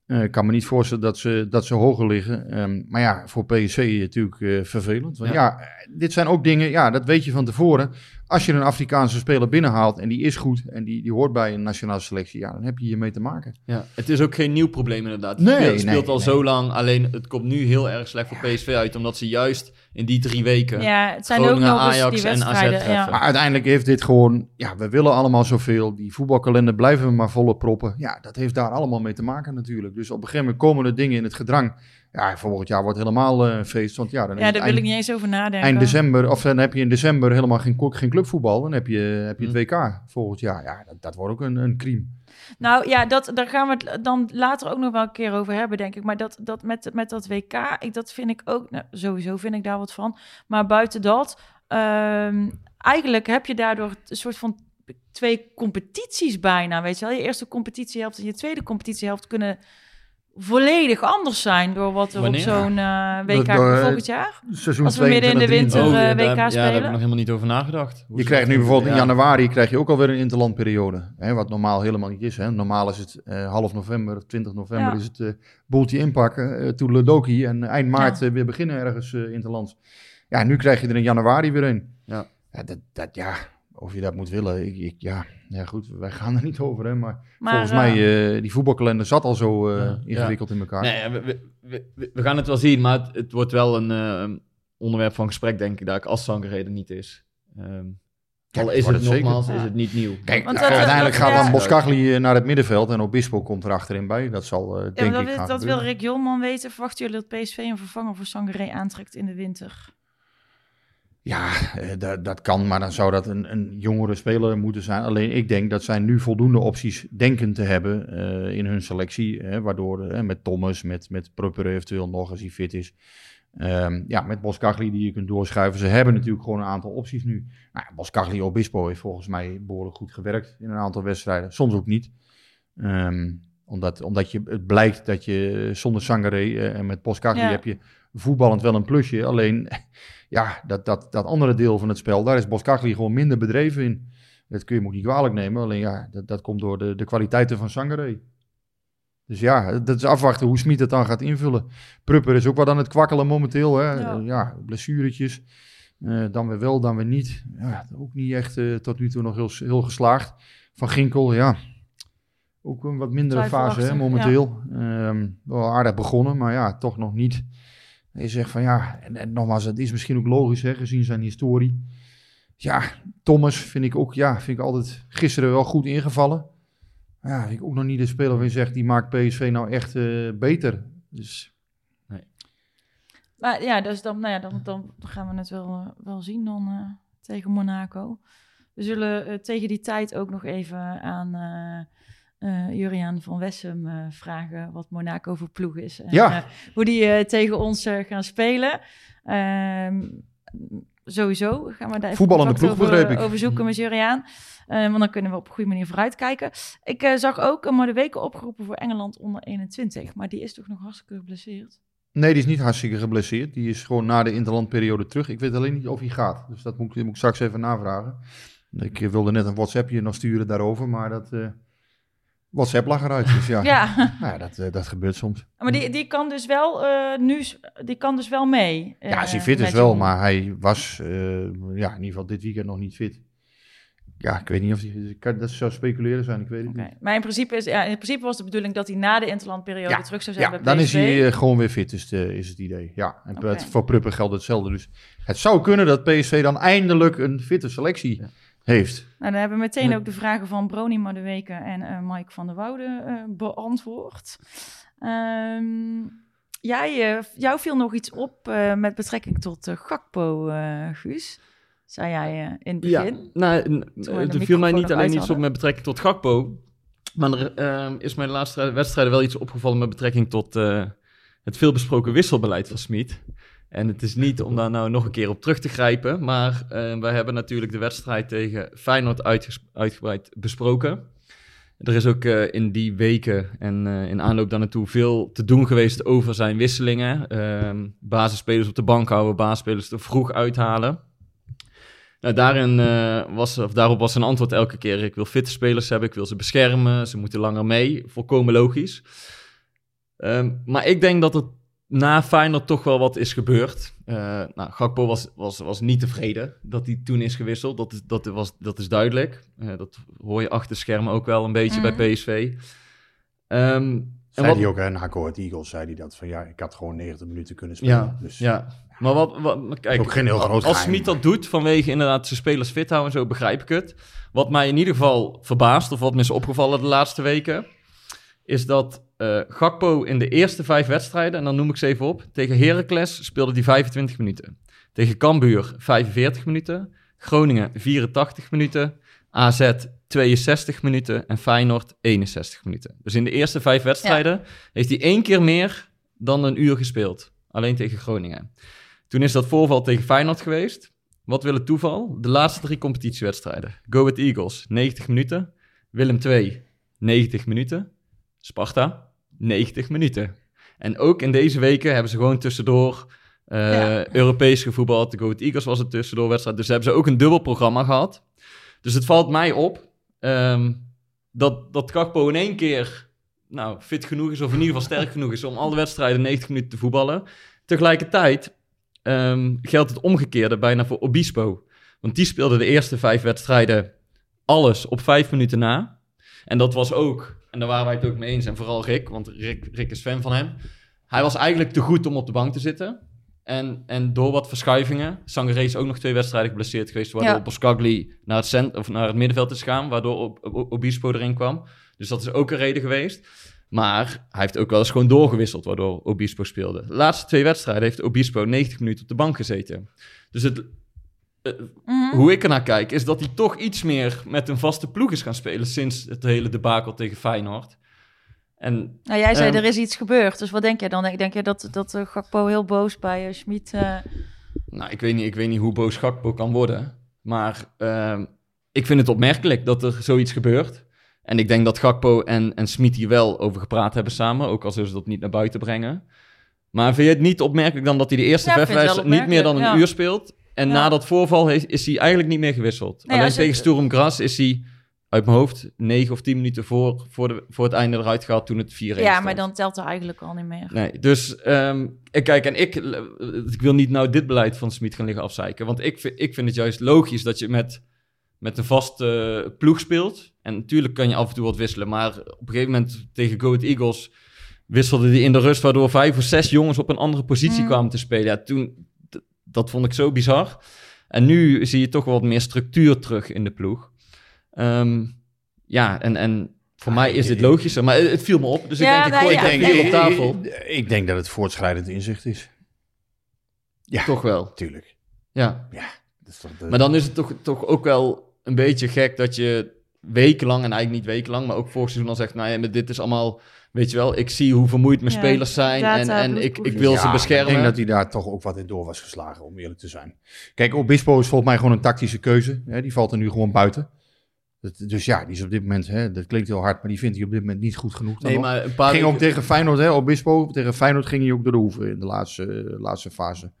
Eh, ik kan me niet voorstellen dat ze, dat ze hoger liggen. Ehm, maar ja, voor PSV natuurlijk eh, vervelend. Want Ja. ja. dit zijn ook dingen, ja, dat weet je van tevoren. Als je een Afrikaanse speler binnenhaalt en die is goed en die, die hoort bij een nationale selectie, ja, dan heb je hiermee te maken. Ja, het is ook geen nieuw probleem inderdaad. Het Nee, speelt, het speelt nee, al nee. zo lang. Alleen het komt nu heel erg slecht voor PSV uit. Omdat ze juist in die drie weken... Ja, het zijn Groningen, ook nog Ajax die en AZ wedstrijden. treffen. ja. Maar uiteindelijk heeft dit gewoon, ja, we willen allemaal zoveel. Die voetbalkalender blijven we maar volle proppen. Ja, dat heeft daar allemaal mee te maken natuurlijk. Dus op een gegeven moment komen er dingen in het gedrang. Ja, volgend jaar wordt helemaal een feest. Want ja, dan Ja, daar wil eind, ik niet eens over nadenken. eind december, of dan heb je in december helemaal geen, geen clubvoetbal. Dan heb je, heb je Hm. het WK volgend jaar. Ja, dat, dat wordt ook een, een crime. Nou ja, dat, daar gaan we het dan later ook nog wel een keer over hebben, denk ik. Maar dat, dat met, met dat WK, ik, dat vind ik ook, nou, sowieso vind ik daar wat van. Maar buiten dat, ehm, eigenlijk heb je daardoor een soort van twee competities bijna, weet je wel. Je eerste competitiehelft en je tweede competitiehelft kunnen volledig anders zijn door wat er Wanneer? op zo'n eh, WK Door, volgend jaar. Seizoen Als we midden in de 22, winter, 23. eh, ja, WK daar, ja, daar heb ik spelen. nog helemaal niet over nagedacht. Hoe Je krijgt nu bijvoorbeeld in Ja. januari krijg je ook alweer een interlandperiode. Hè, wat normaal helemaal niet is. Hè. Normaal is het eh, half november of 20 november Ja. is het eh boeltje inpakken. eh Toedeledoki en eind maart Ja. weer beginnen ergens interlands. Ja, nu krijg je er in januari weer een. Ja. Ja, dat, dat, ja of je dat moet willen. Ik, ik, ja. Ja, goed, wij gaan er niet over. Hè, maar, Maar, volgens mij, eh die voetbalkalender zat al zo eh, Ja. ingewikkeld in elkaar. Nee, we, we, we, we gaan het wel zien, maar het, het wordt wel een eh, onderwerp van gesprek, denk ik, daar als Sangaré er niet is. Ehm al dat is het nogmaals, is het niet nieuw. Kijk, Want dat- uiteindelijk dat- gaat ja. dan Boskagli naar het middenveld en Obispo komt er achterin bij. Dat zal eh, Ja, denk ik dat, gaan dat wil. Rick Jolman weten. Verwachten jullie dat PSV een vervanger voor Sangaré aantrekt in de winter? Ja, eh, dat, dat kan, maar dan zou dat een, een jongere speler moeten zijn. Alleen ik denk dat zij nu voldoende opties denken te hebben eh, in hun selectie. Hè, waardoor eh, met Thomas, met, met Prupper eventueel nog als hij fit is. Ehm, ja, met Boskagli die je kunt doorschuiven. Ze hebben natuurlijk gewoon een aantal opties nu. Nou, Boskagli Obispo heeft volgens mij behoorlijk goed gewerkt in een aantal wedstrijden. Soms ook niet. Ehm, omdat, omdat je, het blijkt dat je zonder Sangare en met Boskagli Ja. heb je voetballend wel een plusje. Alleen ja, dat, dat, dat andere deel van het spel, daar is Boskagli gewoon minder bedreven in. Dat kun je hem ook niet kwalijk nemen. Alleen ja, dat, dat komt door de, de kwaliteiten van Sangare. Dus ja, dat is afwachten hoe Smit het dan gaat invullen. Prupper is ook wat aan het kwakkelen momenteel. Hè? Ja. Ja, ja blessuretjes. Eh, dan weer wel, dan weer niet. Ja, ook niet echt eh, tot nu toe nog heel, heel geslaagd. Van Ginkel, ja. Ook een wat mindere fase hè, momenteel. Ehm, wel aardig begonnen, maar ja, toch nog niet. Je zegt van ja, en, en nogmaals, het is misschien ook logisch hè, gezien zijn historie. Ja, Thomas vind ik ook, ja, vind ik altijd gisteren wel goed ingevallen. Ja, ik ook nog niet de speler je zegt, die maakt PSV nou echt eh, beter. Dus Maar ja, dus dan, nou ja, dan, dan gaan we het wel, eh, wel zien dan eh, tegen Monaco. We zullen tegen die tijd ook nog even aan eh eh, Juriaan van Wessem eh, vragen wat Monaco voor ploeg is. En Ja. eh, hoe die tegen ons gaan spelen. Ehm, sowieso gaan we daar even Voetballende ploeg, over, ik. over zoeken met Juriaan. Eh, want dan kunnen we op een goede manier vooruitkijken. Ik zag ook een de weken opgeroepen voor Engeland onder 21. Maar die is toch nog hartstikke geblesseerd. Nee, die is niet hartstikke geblesseerd. Die is gewoon na de interlandperiode terug. Ik weet alleen niet of hij gaat. Dus dat moet, ik- moet ik straks even navragen. Ik wilde net een WhatsAppje nog sturen daarover, maar dat... WhatsApp lag eruit, dus ja. Ja, Nou ja, dat, eh, dat gebeurt soms. maar die, die kan dus wel eh, nu, die kan dus wel mee. Ja, als hij eh, fit is wel, maar hij was eh, ja, in ieder geval dit weekend nog niet fit. Ja, ik weet niet of kan- Dat zou speculeren zijn, ik weet het Oké. niet. Maar in principe, is, ja, in principe was de bedoeling dat hij na de interlandperiode Ja, terug zou zijn Ja, bij dan is hij gewoon weer fit, is, de, is het idee. Ja, en het- voor Pruppen geldt hetzelfde. Dus het zou kunnen dat PSV dan eindelijk een fitte selectie heeft. Nou, dan hebben we meteen Ja. ook de vragen van Brony Maduweke en eh, Mike van der Woude eh, beantwoord. Ehm, jij, eh, jou viel nog iets op met betrekking tot Gakpo, Guus. Zei jij in het Ja, begin. nou, n- we de er viel mij niet alleen iets op met betrekking tot Gakpo. Maar er ehm, is mij de laatste wedstrijden wel iets opgevallen met betrekking tot het veelbesproken wisselbeleid van Smit. En het is niet om daar nou nog een keer op terug te grijpen. Maar eh, wij hebben natuurlijk de wedstrijd tegen Feyenoord uitgebreid besproken. Er is ook eh, in die weken en eh, in aanloop daar naartoe veel te doen geweest over zijn wisselingen. Ehm basisspelers op de bank houden, basisspelers er vroeg uithalen. Nou, daarin, was, of daarop was een antwoord elke keer: ik wil fitte spelers hebben, ik wil ze beschermen, ze moeten langer mee. Volkomen logisch. Ehm, maar ik denk dat er na Feyenoord toch wel wat is gebeurd. Eh, nou, Gakpo was, was, was niet tevreden dat hij toen is gewisseld. Dat is, dat was, dat is duidelijk. Eh, dat hoor je achter de schermen ook wel een beetje Mhm. bij PSV. Ehm, en Zei wat- hij ook, hè, na Court Eagles zei hij dat van ja, ik had gewoon 90 minuten kunnen spelen. Ja, dus ja. Maar wat, wat kijk, Ook geen heel groot als. Smit dat doet vanwege inderdaad zijn spelers fit houden en zo, begrijp ik het. Wat mij in ieder geval verbaast, of wat me is opgevallen de laatste weken, is dat eh, Gakpo in de eerste vijf wedstrijden, en dan noem ik ze even op, tegen Heracles speelde hij 25 minuten. Tegen Cambuur 45 minuten, Groningen 84 minuten, AZ 62 minuten en Feyenoord 61 minuten. Dus in de eerste vijf wedstrijden heeft hij één keer meer dan een uur gespeeld. Alleen tegen Groningen. Toen is dat voorval tegen Feyenoord geweest. Wat wil het toeval? De laatste drie competitiewedstrijden. Go Ahead Eagles, 90 minuten. Willem II, 90 minuten. Sparta, 90 minuten. En ook in deze weken hebben ze gewoon tussendoor eh, Ja. Europees gevoetbald. De Go Ahead Eagles was een tussendoorwedstrijd. Dus hebben ze ook een dubbel programma gehad. Dus het valt mij op ehm, dat, dat Kakpo in één keer nou, fit genoeg is, of in ieder geval sterk genoeg is om alle wedstrijden 90 minuten te voetballen. Tegelijkertijd ehm, geldt het omgekeerde bijna voor Obispo. Want die speelde de eerste vijf wedstrijden alles op vijf minuten na. En dat was ook, en daar waren wij het ook mee eens, en vooral Rick, want Rick, Rick is fan van hem. Hij was eigenlijk te goed om op de bank te zitten. En, en door wat verschuivingen, Sangaré is ook nog twee wedstrijden geblesseerd geweest, waardoor Ja. Boskagli naar het, cent, of naar het middenveld is gegaan, waardoor Ob- Ob- Obispo erin kwam. Dus dat is ook een reden geweest. Maar hij heeft ook wel eens gewoon doorgewisseld, waardoor Obispo speelde. De laatste twee wedstrijden heeft Obispo 90 minuten op de bank gezeten. Dus het, eh, hoe ik ernaar kijk, is dat hij toch iets meer met een vaste ploeg is gaan spelen sinds het hele debakel tegen Feyenoord. En Nou, jij zei Ehm, er is iets gebeurd. Dus wat denk jij dan? Denk, denk je dat, dat eh, Gakpo heel boos bij uh, Schmid... nou, ik weet niet, ik weet niet hoe boos Gakpo kan worden. Maar ehm, ik vind het opmerkelijk dat er zoiets gebeurt. En ik denk dat Gakpo en, en Smit hier wel over gepraat hebben samen. Ook al zullen ze dat niet naar buiten brengen. Maar vind je het niet opmerkelijk dan dat hij de eerste Ja, ik niet meer dan een uur speelt? En Ja. na dat voorval heeft, is hij eigenlijk niet meer gewisseld. Nee, Alleen tegen Sturm Gras is hij uit mijn hoofd 9 of 10 minuten voor, voor, de, voor het einde eruit gehaald toen het 4-1 ja, stond. maar dan telt er eigenlijk al niet meer. Nee, dus ik kijk, en ik, ik wil niet nou dit beleid van Smit gaan liggen afzeiken. Want ik vind, ik vind het juist logisch dat je met, met een vaste ploeg speelt. En natuurlijk kan je af en toe wat wisselen. Maar op een gegeven moment tegen Go Ahead Eagles wisselde hij in de rust... waardoor vijf of zes jongens op een andere positie Mm. kwamen te spelen. Ja, toen, dat vond ik zo bizar. En nu zie je toch wel wat meer structuur terug in de ploeg. Ehm, ja, en, en voor mij is dit logischer. Maar het, viel me op, dus Ja, ik denk, ik nou gooi ja, het hier op tafel. Ik, ik denk dat het voortschrijdend inzicht is. Ja, Toch wel. tuurlijk. Ja. Dat is toch de- Maar dan is het toch, toch ook wel een beetje gek dat je wekenlang, en eigenlijk niet wekenlang, maar ook vorig seizoen al zegt, nou ja, dit is allemaal weet je wel, ik zie hoe vermoeid mijn Ja, spelers zijn en, en ik, ik wil Ja, ze beschermen. Ik denk dat hij daar toch ook wat in door was geslagen, om eerlijk te zijn. Kijk, Obispo is volgens mij gewoon een tactische keuze. Hè? Die valt er nu gewoon buiten. Dat- dus ja, die is op dit moment, hè, dat klinkt heel hard, maar die vindt hij op dit moment niet goed genoeg. nee, nog. maar een paar ging ook tegen Feyenoord, hè, Obispo. Tegen Feyenoord ging hij ook door de hoeven in de laatste, laatste fase.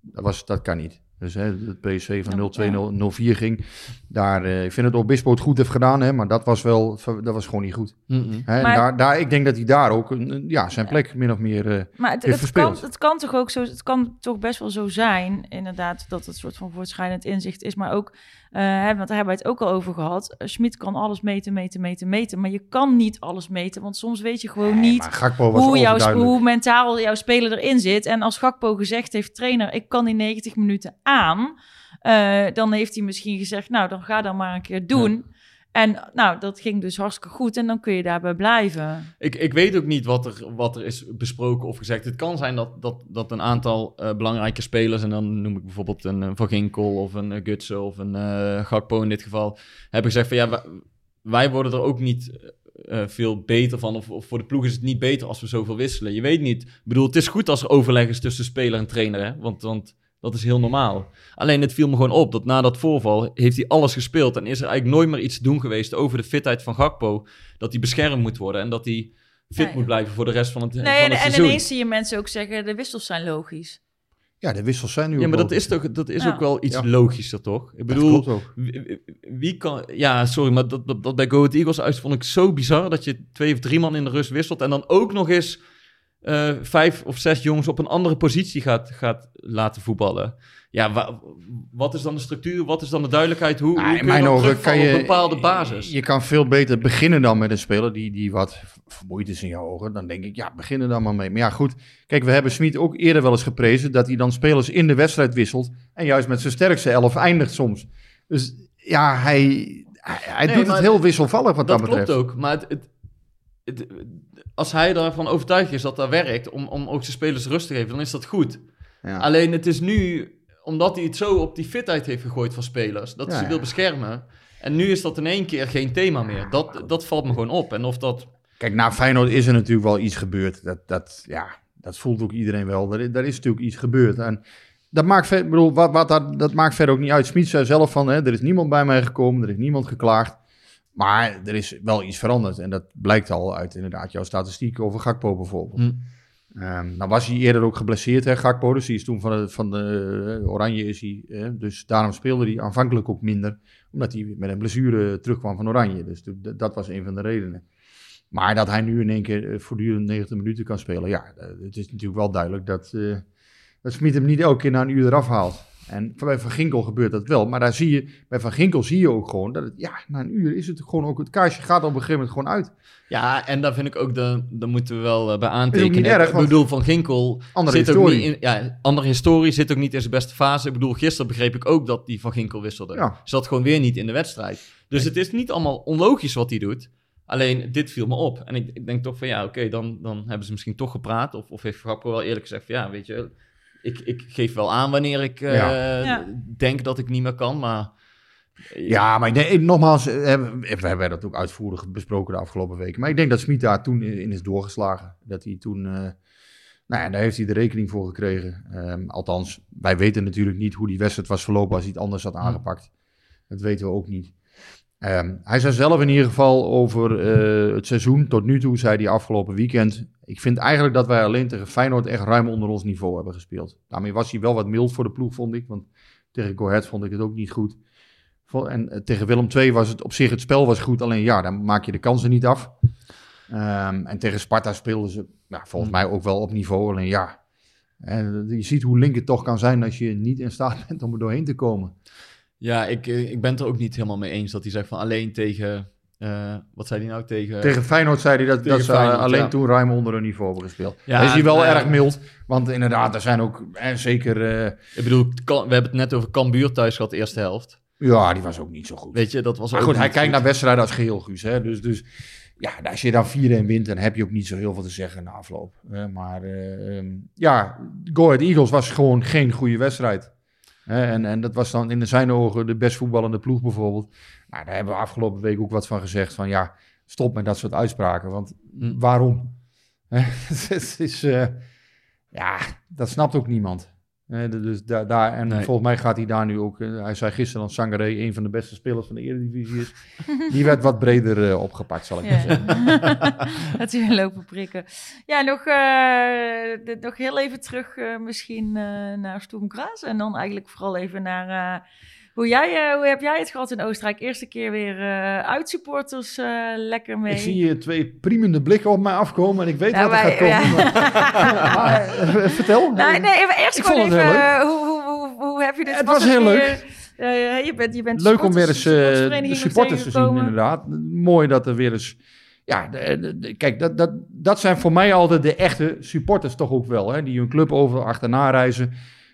Dat, was, dat kan niet. Dus hè, het PSV van 0-2, 0-4 ging. Daar, eh, ik vind dat Obispo het goed heeft gedaan, hè, maar dat was, wel, dat was gewoon niet goed. Hè, Maar- daar, daar, ik denk dat hij daar ook ja, zijn plek min of meer... eh, Maar het, heeft het, kan, het kan toch ook zo, het kan toch best wel zo zijn, inderdaad, dat het soort van voortschrijdend inzicht is. Maar ook, eh, want daar hebben we het ook al over gehad. Uh, Schmid kan alles meten, meten, meten, meten. Maar je kan niet alles meten, want soms weet je gewoon niet hoe, jouw, hoe mentaal jouw speler erin zit. En als Gakpo gezegd heeft, trainer, ik kan die 90 minuten aan. eh, dan heeft hij misschien gezegd, nou, dan ga dan maar een keer doen. En nou, dat ging dus hartstikke goed en dan kun je daarbij blijven. Ik, ik weet ook niet wat er, wat er is besproken of gezegd. Het kan zijn dat, dat, dat een aantal eh, belangrijke spelers, en dan noem ik bijvoorbeeld een, eh, Van Ginkel of een uh, Gutsen of een eh, Gakpo in dit geval, hebben gezegd van ja, wij, worden er ook niet eh, veel beter van. Of, of voor de ploeg is het niet beter als we zoveel wisselen. Je weet niet. Ik bedoel, het is goed als er overleg is tussen speler en trainer, hè? Want, want dat is heel normaal. Alleen het viel me gewoon op dat na dat voorval heeft hij alles gespeeld. En is er eigenlijk nooit meer iets te doen geweest over de fitheid van Gakpo. Dat hij beschermd moet worden en dat hij fit Nee. moet blijven voor de rest van het, Nee, van en, het en seizoen. ineens zie je mensen ook zeggen, de wissels zijn logisch. Ja, de wissels zijn nu ja, maar dat is, toch, dat is Ja. ook wel iets Ja. logischer, toch? Ik Dat bedoel, klopt ook. wie kan... Ja, sorry, maar dat, dat, dat bij Go Ahead Eagles uit vond ik zo bizar... dat je twee of drie man in de rust wisselt... en dan ook nog eens eh, vijf of zes jongens op een andere positie gaat, gaat laten voetballen. Ja, wa- wat is dan de structuur? Wat is dan de duidelijkheid? Hoe, Ah, hoe in kun je mijn ogen kan je op een bepaalde basis? Je kan veel beter beginnen dan met een speler die, die wat vermoeid is in jouw ogen. Dan denk ik, ja, begin er dan maar mee. Maar ja, goed. Kijk, we hebben Smit ook eerder wel eens geprezen dat hij dan spelers in de wedstrijd wisselt. En juist met zijn sterkste elf eindigt soms. Dus ja, hij, hij, hij Nee, doet het heel wisselvallig wat dat, dat betreft. klopt ook, maar het- als hij ervan overtuigd is dat dat werkt... Om, om ook zijn spelers rust te geven, dan is dat goed. Ja. Alleen het is nu, omdat hij het zo op die fitheid heeft gegooid van spelers, dat hij Ja, ze ja. wil beschermen. En nu is dat in één keer geen thema meer. Dat, dat valt me gewoon op. En of dat... Kijk, na Feyenoord is er natuurlijk wel iets gebeurd. Dat, dat, ja, dat voelt ook iedereen wel. Er, er is natuurlijk iets gebeurd. En dat maakt, ver- bedoel, wat, wat dat, dat maakt verder ook niet uit. Smit zei zelf van, hè, er is niemand bij mij gekomen, er is niemand geklaagd. Maar er is wel iets veranderd. En dat blijkt al uit inderdaad jouw statistieken over Gakpo bijvoorbeeld. Hm. Ehm, nou was hij eerder ook geblesseerd, hè, Gakpo. Dus die is toen van de, van de eh, Oranje is hij. Hè, dus daarom speelde hij aanvankelijk ook minder. Omdat hij met een blessure terugkwam van Oranje. Dus dat was een van de redenen. Maar dat hij nu in één keer eh, voortdurend 90 minuten kan spelen. Ja, eh, het is natuurlijk wel duidelijk dat, eh dat Smit hem niet elke keer na een uur eraf haalt. En bij Van Ginkel gebeurt dat wel. Maar daar zie je, bij Van Ginkel zie je ook gewoon dat het, ja, na een uur is het gewoon ook, het kaarsje gaat op een gegeven moment gewoon uit. Ja, en daar vind ik ook, de, daar moeten we wel eh, bij aantekenen. ook erg, ik bedoel, Van Ginkel Andere zit ook historie. niet in... Ja, andere historie zit ook niet in zijn beste fase. Ik bedoel, gisteren begreep ik ook dat die Van Ginkel wisselde. Ja. Zat gewoon weer niet in de wedstrijd. Dus het is niet allemaal onlogisch wat hij doet. Alleen, dit viel me op. En ik, ik denk toch van, ja, oké, dan, dan hebben ze misschien toch gepraat. Of, of heeft Gakpo wel eerlijk gezegd van, ja, weet je... Ik, ik geef wel aan wanneer ik eh, Ja. denk dat ik niet meer kan, maar... Ja, maar ik denk, nogmaals, eh, we we hebben dat ook uitvoerig besproken de afgelopen weken. Maar ik denk dat Smit daar toen in is doorgeslagen. Dat hij toen, eh, nou ja, daar heeft hij de rekening voor gekregen. Ehm, althans, wij weten natuurlijk niet hoe die wedstrijd was verlopen als hij het anders had aangepakt. Dat weten we ook niet. Ehm, hij zei zelf in ieder geval over eh, het seizoen tot nu toe, zei hij afgelopen weekend. Ik vind eigenlijk dat wij alleen tegen Feyenoord echt ruim onder ons niveau hebben gespeeld. Daarmee was hij wel wat mild voor de ploeg, vond ik. Want tegen Go Ahead vond ik het ook niet goed. En eh, tegen Willem II was het op zich, het spel was goed. Alleen ja, dan maak je de kansen niet af. Ehm, en tegen Sparta speelden ze ja, volgens mij ook wel op niveau. Alleen ja, en je ziet hoe link het toch kan zijn als je niet in staat bent om er doorheen te komen. Ja, ik, eh, ik ben het er ook niet helemaal mee eens dat hij zegt van alleen tegen... eh, wat zei hij nou? Tegen... Tegen Feyenoord zei hij dat, dat ze alleen ja. toen ruim onder hun niveau hebben gespeeld. Ja, is hij wel ja. erg mild. Want inderdaad, er zijn ook eh, zeker... eh, Ik bedoel, we hebben het net over Cambuur thuis gehad, de eerste helft. ja, die was ook niet zo goed. Weet je, dat was Maar ook goed, hij kijkt naar wedstrijden als geheel, Guus. Hè? Dus, dus ja, als je dan 4-1 wint, dan heb je ook niet zo heel veel te zeggen na afloop. Maar eh, ehm, ja, Go Ahead Eagles was gewoon geen goede wedstrijd. En, en dat was dan in zijn ogen de best voetballende ploeg bijvoorbeeld. Nou, daar hebben we afgelopen week ook wat van gezegd. Van ja, stop met dat soort uitspraken. Want waarom? Is, eh, ja, dat snapt ook niemand. Hè, dus daar, daar, en Nee. volgens mij gaat hij daar nu ook... eh, hij zei gisteren dat Sangaré een van de beste spelers van de Eredivisie is. Die werd wat breder eh, opgepakt, zal ik maar zeggen. Ja. dat lopen prikken. Ja, nog, eh, nog heel even terug eh, misschien eh, naar Sturm Graz. En dan eigenlijk vooral even naar... hoe, jij, eh, hoe heb jij het gehad in Oostenrijk? Eerste keer weer eh uitsupporters eh, lekker mee. Ik zie hier twee priemende blikken op mij afkomen en ik weet Nou, wat er gaat komen. ja. maar- maar, vertel. Nou, nee, even, eerst Ik gewoon vond het even, heel leuk. hoe, hoe, hoe, hoe heb je dit? Het was heel weer, leuk. je bent, je bent Leuk om weer eens de supporters te zien, inderdaad. Mooi dat er weer eens... Ja, de- de- de- kijk, dat, dat, dat zijn voor mij altijd de echte supporters toch ook wel. Hè, die hun club over achterna reizen.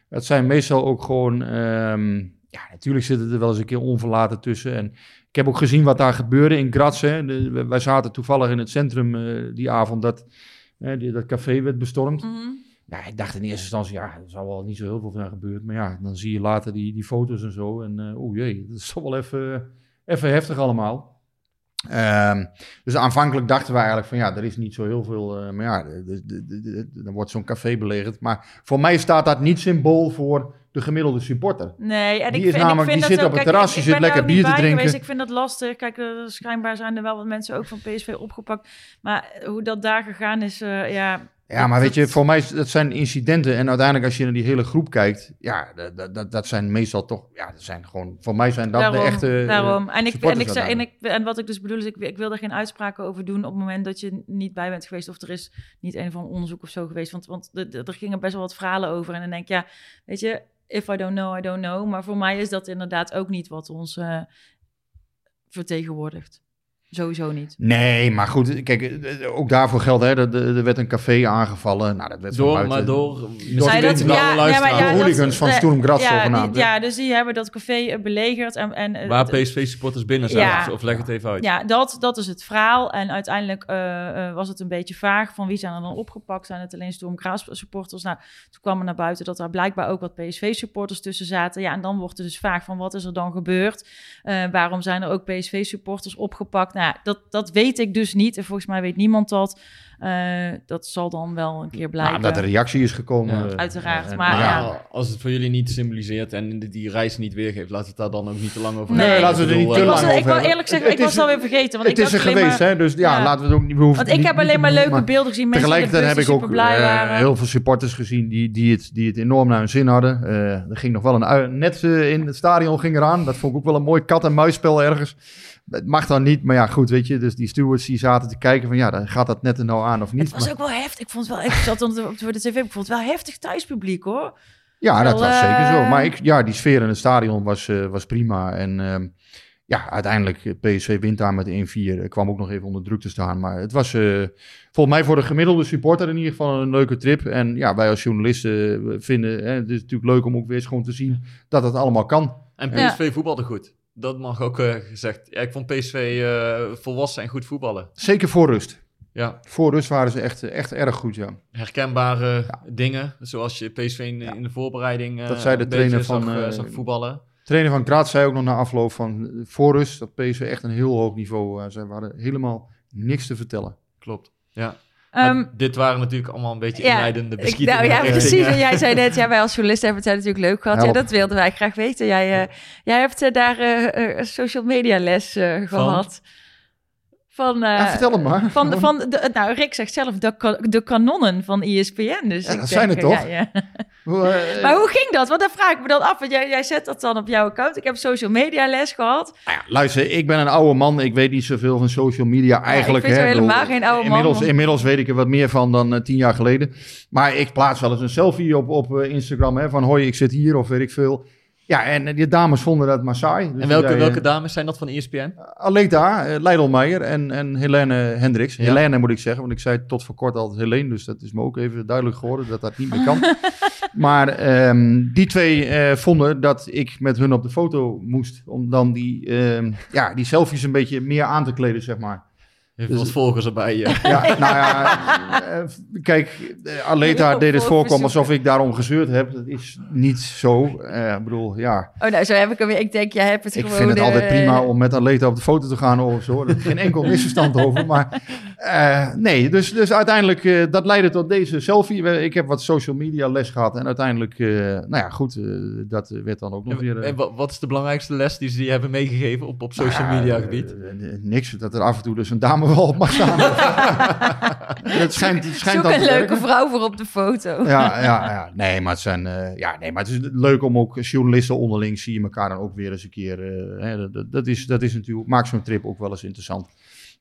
Dat zijn meestal ook gewoon... ehm, ja, natuurlijk zitten er wel eens een keer onverlaten tussen. En ik heb ook gezien wat daar gebeurde in Graz. Hè. De- wij- zaten toevallig in het centrum eh, die avond dat, hè, die, dat café werd bestormd. Ja, ik dacht in eerste instantie, ja, er zal wel niet zo heel veel van gebeurd. Maar ja, dan zie je later die, die foto's en zo. En eh oeh jee, dat is toch wel even, even heftig allemaal. Ehm, dus aanvankelijk dachten we eigenlijk van ja, er is niet zo heel veel. eh, maar ja, dan wordt zo'n café belegerd. Maar voor mij staat dat niet symbool voor de gemiddelde supporter. Nee, en Die ik is en namelijk- ik vind die zit op het terras, die zit er lekker bier te drinken. Geweest. Ik vind dat lastig. Kijk, eh, schijnbaar zijn er wel wat mensen ook van PSV opgepakt. Maar hoe dat daar gegaan is, eh, ja... Ja, maar weet je, voor mij dat zijn incidenten. En uiteindelijk als je naar die hele groep kijkt, ja, dat, dat- dat, zijn meestal toch, ja, dat zijn gewoon, voor mij zijn dat daarom, de echte eh, daarom. En, ik, en, ik, zei- en, ik, en wat ik dus bedoel is, ik, ik wil er geen uitspraken over doen op het moment dat je niet bij bent geweest of er is niet een van onderzoek of zo geweest. Want, want er gingen best wel wat verhalen over. En dan denk ik, ja, weet je, if I don't know, I don't know. Maar voor mij is dat inderdaad ook niet wat ons eh, vertegenwoordigt. Sowieso niet. Nee, maar goed, kijk, eh, ook daarvoor geldt, hè, er, er er werd een café aangevallen. Nou, dat werd van Door, buiten- maar door. Door Zei dat- de- ja, maar ja, hooligans dat- van nee, Sturm Graz ja, zogenaamd, die- hè? Ja, dus die hebben dat café eh, belegerd. En, en, eh, Waar PSV-supporters binnen zijn. Ja. Of, leg het even uit. Ja, dat, dat is het verhaal. En uiteindelijk eh, eh, was het een beetje vaag van wie zijn er dan opgepakt. Zijn het alleen Storm Graz supporters? Nou, toen kwam er naar buiten dat daar blijkbaar ook wat PSV-supporters tussen zaten. Ja, en dan wordt het dus vaag van wat is er dan gebeurd? Eh, waarom zijn er ook PSV-supporters opgepakt? Nou, ja, dat, dat weet ik dus niet. En volgens mij weet niemand dat. Eh, dat zal dan wel een keer blijken. Nou, dat er reactie is gekomen. Ja. Uiteraard, en- maar en ja. Als het voor jullie niet symboliseert en die, reis niet weergeeft, laat het daar dan ook niet te lang over Nee, hebben. laten we er Ik niet te ik eh, lang was, ik over wil hebben. eerlijk zeggen, Het ik is- was alweer vergeten. Want het ik is er geweest, maar- hè? Dus ja, Ja. laten we het ook niet... We hoeven Want ik niet- heb alleen maar leuke maar beelden gezien. Mensen Tegelijkertijd heb ik ook super blij eh, heel veel supporters gezien die, die, het, die het enorm naar hun zin hadden. Eh, er ging nog wel een net in het stadion ging eraan. Dat vond ik ook wel een mooi kat-en-muisspel ergens. Het mag dan niet, maar ja, goed, weet je. Dus die stewards die zaten te kijken van ja, dan gaat dat net er nou aan of niet. Het was Maar- ook wel heftig. Ik vond het wel, ik zat op de, op de tv, ik vond het wel heftig thuispubliek hoor. Ja, dat was zeker zo. eh, Maar ik, ja, die sfeer in het stadion was, eh, was prima. En ehm, ja, uiteindelijk, eh, PSV wint daar met 1-4. Ik kwam ook nog even onder druk te staan. Maar het was eh, volgens mij voor de gemiddelde supporter in ieder geval een leuke trip. En ja, wij als journalisten eh, vinden hè, het is natuurlijk leuk om ook weer eens gewoon te zien dat het allemaal kan. En Ja. PSV voetbalde goed. Dat mag ook eh, gezegd. Ja, ik vond PSV eh, volwassen en goed voetballen. Zeker voor rust. Ja, Voor rust waren ze echt, echt erg goed, ja. herkenbare dingen. Zoals je PSV in, in de voorbereiding eh, Dat zei de trainer van, zag, zag voetballen. Trainer van Graz zei ook nog na afloop van voor rust dat PSV echt een heel hoog niveau. uh, ze hadden helemaal niks te vertellen. Klopt. Ja. Ehm, dit waren natuurlijk allemaal een beetje ja, inleidende beschietingen. nou ja, precies. En jij zei net, ja, wij als journalisten hebben het daar natuurlijk leuk gehad. Ja, dat wilden wij graag weten. Jij, eh, jij hebt eh, daar eh, eh, social media les eh, gehad. Van, eh, Ja, vertel het maar. Van, van de, nou, Rick zegt zelf de, de kanonnen van ESPN. Dus Ja, ik dat zijn het eh, toch? Ja, ja. Hoe, eh, Maar hoe ging dat? Want dan vraag ik me dan af. Want jij, jij zet dat dan op jouw account. Ik heb social media les gehad. Nou ja, luister, ik ben een oude man. Ik weet niet zoveel van social media eigenlijk. ik vind hè. helemaal bedoel, geen oude man, inmiddels, want- Inmiddels weet ik er wat meer van dan eh, tien jaar geleden. Maar ik plaats wel eens een selfie op, op Instagram. Hè, van hoi, ik zit hier of weet ik veel. Ja, en eh, die dames vonden dat maar saai. Dus En welke, zei, welke dames zijn dat van ESPN? eh, Aleta, uh, Leidelmeijer en, en Helene Hendricks. Ja. Helene moet ik zeggen, want ik zei tot voor kort altijd Helene. Dus dat is me ook even duidelijk geworden dat dat niet meer kan. maar ehm, die twee eh, vonden dat ik met hun op de foto moest. Om dan die, ehm, ja, die selfies een beetje meer aan te kleden, zeg maar. Heeft Dus- wat volgers erbij. ja. Ja, nou ja, eh, kijk, Aleta deed het voorkomen alsof ik daarom gezeurd heb. Dat is niet zo. Eh, ik bedoel, ja, Oh, nou, zo heb ik hem weer. Ik denk, jij hebt het ik gewoon... vind het altijd eh, prima om met Aleta op de foto te gaan of zo. Er is geen enkel misverstand over. Maar eh, nee, dus, dus uiteindelijk, eh, dat leidde tot deze selfie. Ik heb wat social media les gehad en uiteindelijk, eh, nou ja, goed, eh, dat werd dan ook nog weer... En, eh, en wa- wat is de belangrijkste les die ze je hebben meegegeven op, op social nou ja, media gebied? niks, dat er af en toe dus een dame wel op mag staan. het schijnt, het schijnt Zoek een leuke werken. vrouw voor op de foto. Ja, ja, ja, nee, maar het zijn, eh, ja, nee, maar het is leuk om ook journalisten onderling zie je elkaar dan ook weer eens een keer. eh, hè, dat- dat, dat is, dat is natuurlijk, maakt zo'n trip ook wel eens interessant.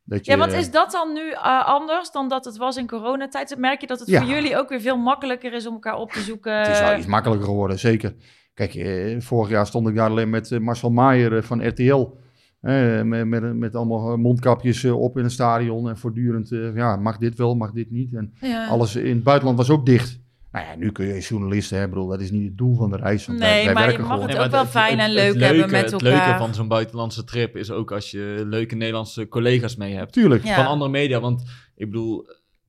Dat je, Ja, wat is dat dan nu eh, anders dan dat het was in coronatijd? Merk je dat het Ja. voor jullie ook weer veel makkelijker is om elkaar op te zoeken? Het is wel iets makkelijker geworden, zeker. Kijk, eh, vorig jaar stond ik daar alleen met eh, Marcel Maier van RTL. met, met, met allemaal mondkapjes op in het stadion. En voortdurend, ja, mag dit wel, mag dit niet. En Ja. alles in het buitenland was ook dicht. Nou ja, nu kun je journalisten, hè, bedoel, dat is niet het doel van de reis. want Nee, wij maar je mag gewoon. het ook wel fijn en leuk leuke, hebben met Het elkaar. leuke van zo'n buitenlandse trip is ook als je leuke Nederlandse collega's mee hebt. Tuurlijk. Ja. Van andere media. Want ik bedoel,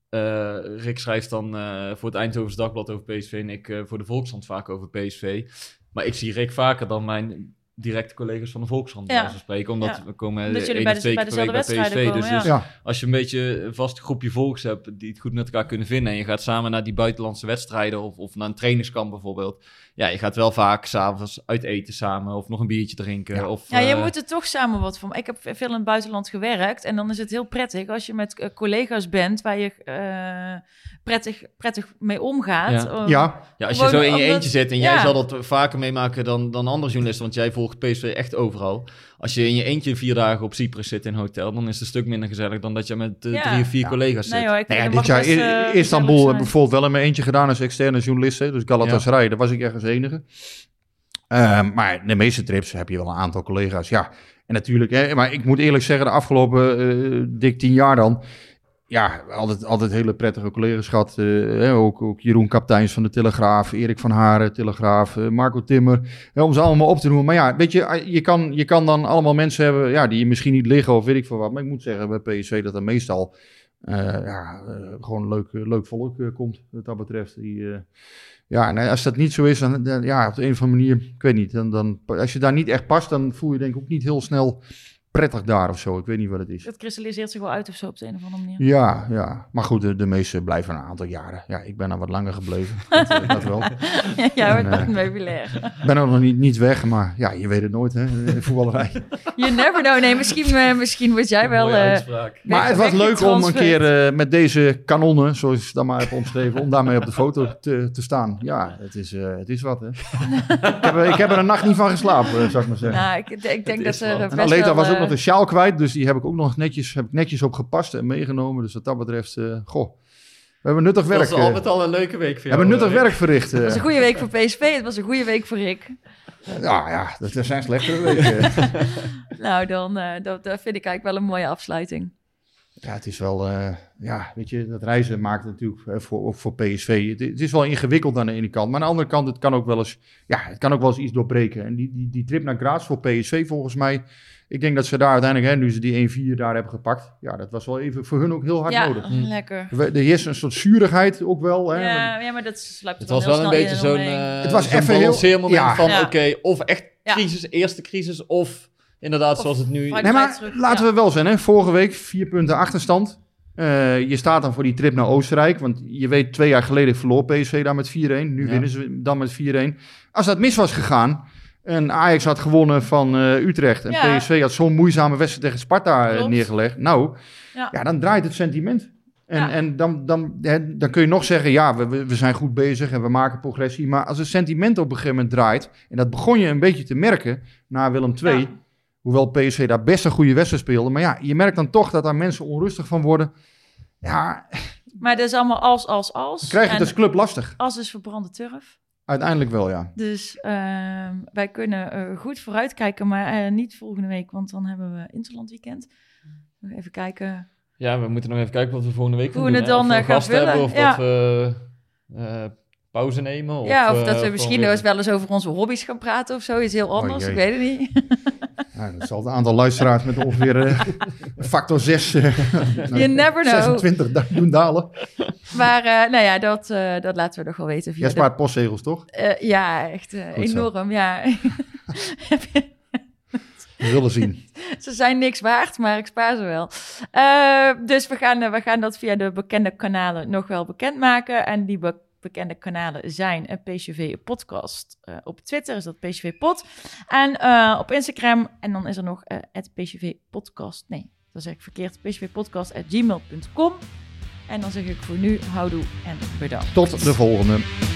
eh, Rick schrijft dan eh, voor het Eindhovens Dagblad over PSV en ik eh, voor de Volkskrant vaak over PSV. Maar ik zie Rick vaker dan mijn directe collega's van de Volkskrant Ja. spreken. Omdat Ja. we komen Omdat één jullie of bij de- twee bij keer per week dezelfde bij PSV. wedstrijden Dus, komen, dus Ja. als je een beetje een vast groepje volks hebt die het goed met elkaar kunnen vinden en je gaat samen naar die buitenlandse wedstrijden of, of naar een trainingskamp bijvoorbeeld. Ja, je gaat wel vaak s'avonds uit eten samen of nog een biertje drinken. Ja. Of, Ja, je eh, moet er toch samen wat van. Ik heb veel in het buitenland gewerkt. En dan is het heel prettig als je met eh, collega's bent waar je eh, prettig, prettig mee omgaat. Ja. Ja, Ja, als je zo in je omdat- eentje zit en ja. jij zal dat vaker meemaken dan, dan andere journalisten, want jij volgt PSV echt overal. Als je in je eentje vier dagen op Cyprus zit in een hotel, dan is het een stuk minder gezellig dan dat je met eh, Ja. drie of vier Ja. collega's zit. Nee hoor, ik dit jaar in eh, Istanbul heb bijvoorbeeld wel in mijn eentje gedaan als externe journalist. hè. Dus Galatasaray, daar was ik als enige. Ehm, maar de meeste trips heb je wel een aantal collega's. Ja, en natuurlijk, hè, maar ik moet eerlijk zeggen, de afgelopen eh, dik tien jaar dan. Ja, altijd, altijd hele prettige collega's gehad. eh, ook, ook Jeroen Kapteins van de Telegraaf, Erik van Haren, Telegraaf, eh, Marco Timmer. om ze allemaal op te noemen. Maar ja, weet je, je kan, je kan dan allemaal mensen hebben ja, die misschien niet liggen of weet ik veel wat. Maar ik moet zeggen bij PSV dat er meestal eh, ja, eh, gewoon leuk, leuk volk eh, komt, wat dat betreft. Die, eh, ja, en als dat niet zo is, dan, dan- ja, op de een of andere manier, ik weet niet. Dan, dan, als je daar niet echt past, dan voel je denk ik ook niet heel snel prettig daar of zo. Ik weet niet wat het is. Het kristalliseert zich wel uit of zo op de een of andere manier. Ja, ja. Maar goed, de, de meeste blijven een aantal jaren. Ja, ik ben er wat langer gebleven. Dat, eh, dat wel. ja, wordt wat eh, meubilair. Ik ben er nog niet, niet weg, maar ja, je weet het nooit, hè, in voetballerij. You never know. Nee, misschien, eh, misschien word jij wel... Eh. Maar het was leuk om een keer eh, met deze kanonnen, zoals ik het dan maar heb omschreven, om daarmee op de foto te, te staan. Ja, het is, eh, het is wat, hè. ik, heb, er- ik heb er een nacht niet van geslapen, eh, zou ik maar zeggen. Nou, ik, ik denk dat er wat. best wel, was ook eh, de sjaal kwijt, dus die heb ik ook nog netjes, heb ik netjes op gepast en meegenomen. Dus wat dat betreft, eh, goh, we hebben nuttig Dat werk, was al eh, met al een leuke week voor we jou. hebben nuttig eh, werk verricht. eh. Het was een goede week voor PSV. Het was een goede week voor Rick. Ja, ja, dat zijn slechtere weken. Nou, dan eh, dat, dat vind ik eigenlijk wel een mooie afsluiting. Ja, het is wel, eh, ja, weet je, dat reizen maakt het natuurlijk eh, voor, ook voor PSV. Het, het is wel ingewikkeld aan de ene kant, maar aan de andere kant, het kan ook wel eens, ja, het kan ook wel eens iets doorbreken. En die, die, die trip naar Graz voor PSV volgens mij, ik denk dat ze daar uiteindelijk, hè, nu ze die 1-4 daar hebben gepakt, ja, dat was wel even voor hun ook heel hard ja, nodig. lekker. Er is een soort zuurigheid ook wel. Hè? Ja, ja, maar dat sluipt er Het was heel wel een snel beetje in zo'n eh, Het was even heel- balanceermoment ja. van Ja. oké, of echt Ja. crisis, eerste crisis, of inderdaad Of zoals het nu... Nee, maar terug, laten ja. we wel zijn, hè? vorige week vier punten achterstand. Eh, je staat dan voor die trip naar Oostenrijk. Want je weet, twee jaar geleden verloor PSV daar met 4-1. Nu Ja. winnen ze dan met 4-1. Als dat mis was gegaan en Ajax had gewonnen van eh, Utrecht... en Ja. PSV had zo'n moeizame wedstrijd tegen Sparta eh, Klopt. neergelegd... nou, Ja. ja. dan draait het sentiment. En, Ja. en dan, dan, hè, dan kun je nog zeggen, ja, we, we zijn goed bezig en we maken progressie. Maar als het sentiment op een gegeven moment draait... en dat begon je een beetje te merken na Willem II... Hoewel PSV daar best een goede wedstrijd speelde. Maar ja, je merkt dan toch dat daar mensen onrustig van worden. Ja, Maar dat is allemaal als, als, als. dan krijg je En het als club lastig. als is verbrande turf. Uiteindelijk wel, ja. Dus ehm, wij kunnen eh, goed vooruitkijken, maar eh, niet volgende week, want dan hebben we Interland weekend. Nog Even kijken. Ja, we moeten nog even kijken wat we volgende week Hoe doen. het hè. dan, eh, gaan hebben, vullen. of Ja. dat we pauze nemen. Of, ja, of eh, dat we gewoon misschien weer- wel eens over onze hobby's gaan praten of zo. Iets heel anders, ik weet het niet. Dat zal het aantal luisteraars met ongeveer eh, factor 6, uh, You never know. 26 da- doen dalen. Maar eh, nou ja, dat, eh, dat laten we nog wel weten via Jij de- spaart postzegels, toch? Eh, ja, echt eh, enorm. Ja. We willen zien. ze zijn niks waard, maar ik spaar ze wel. Eh, dus we gaan, eh, we gaan dat via de bekende kanalen nog wel bekendmaken. En die be- bekende kanalen zijn een PCV Podcast. Eh, op Twitter is dat PCV Pod. En eh, op Instagram. En dan is er nog eh, het PCV Podcast. Nee, dat zeg ik verkeerd. PCV Podcast at gmail.com. En dan zeg ik voor nu houdoe en bedankt. Tot de volgende.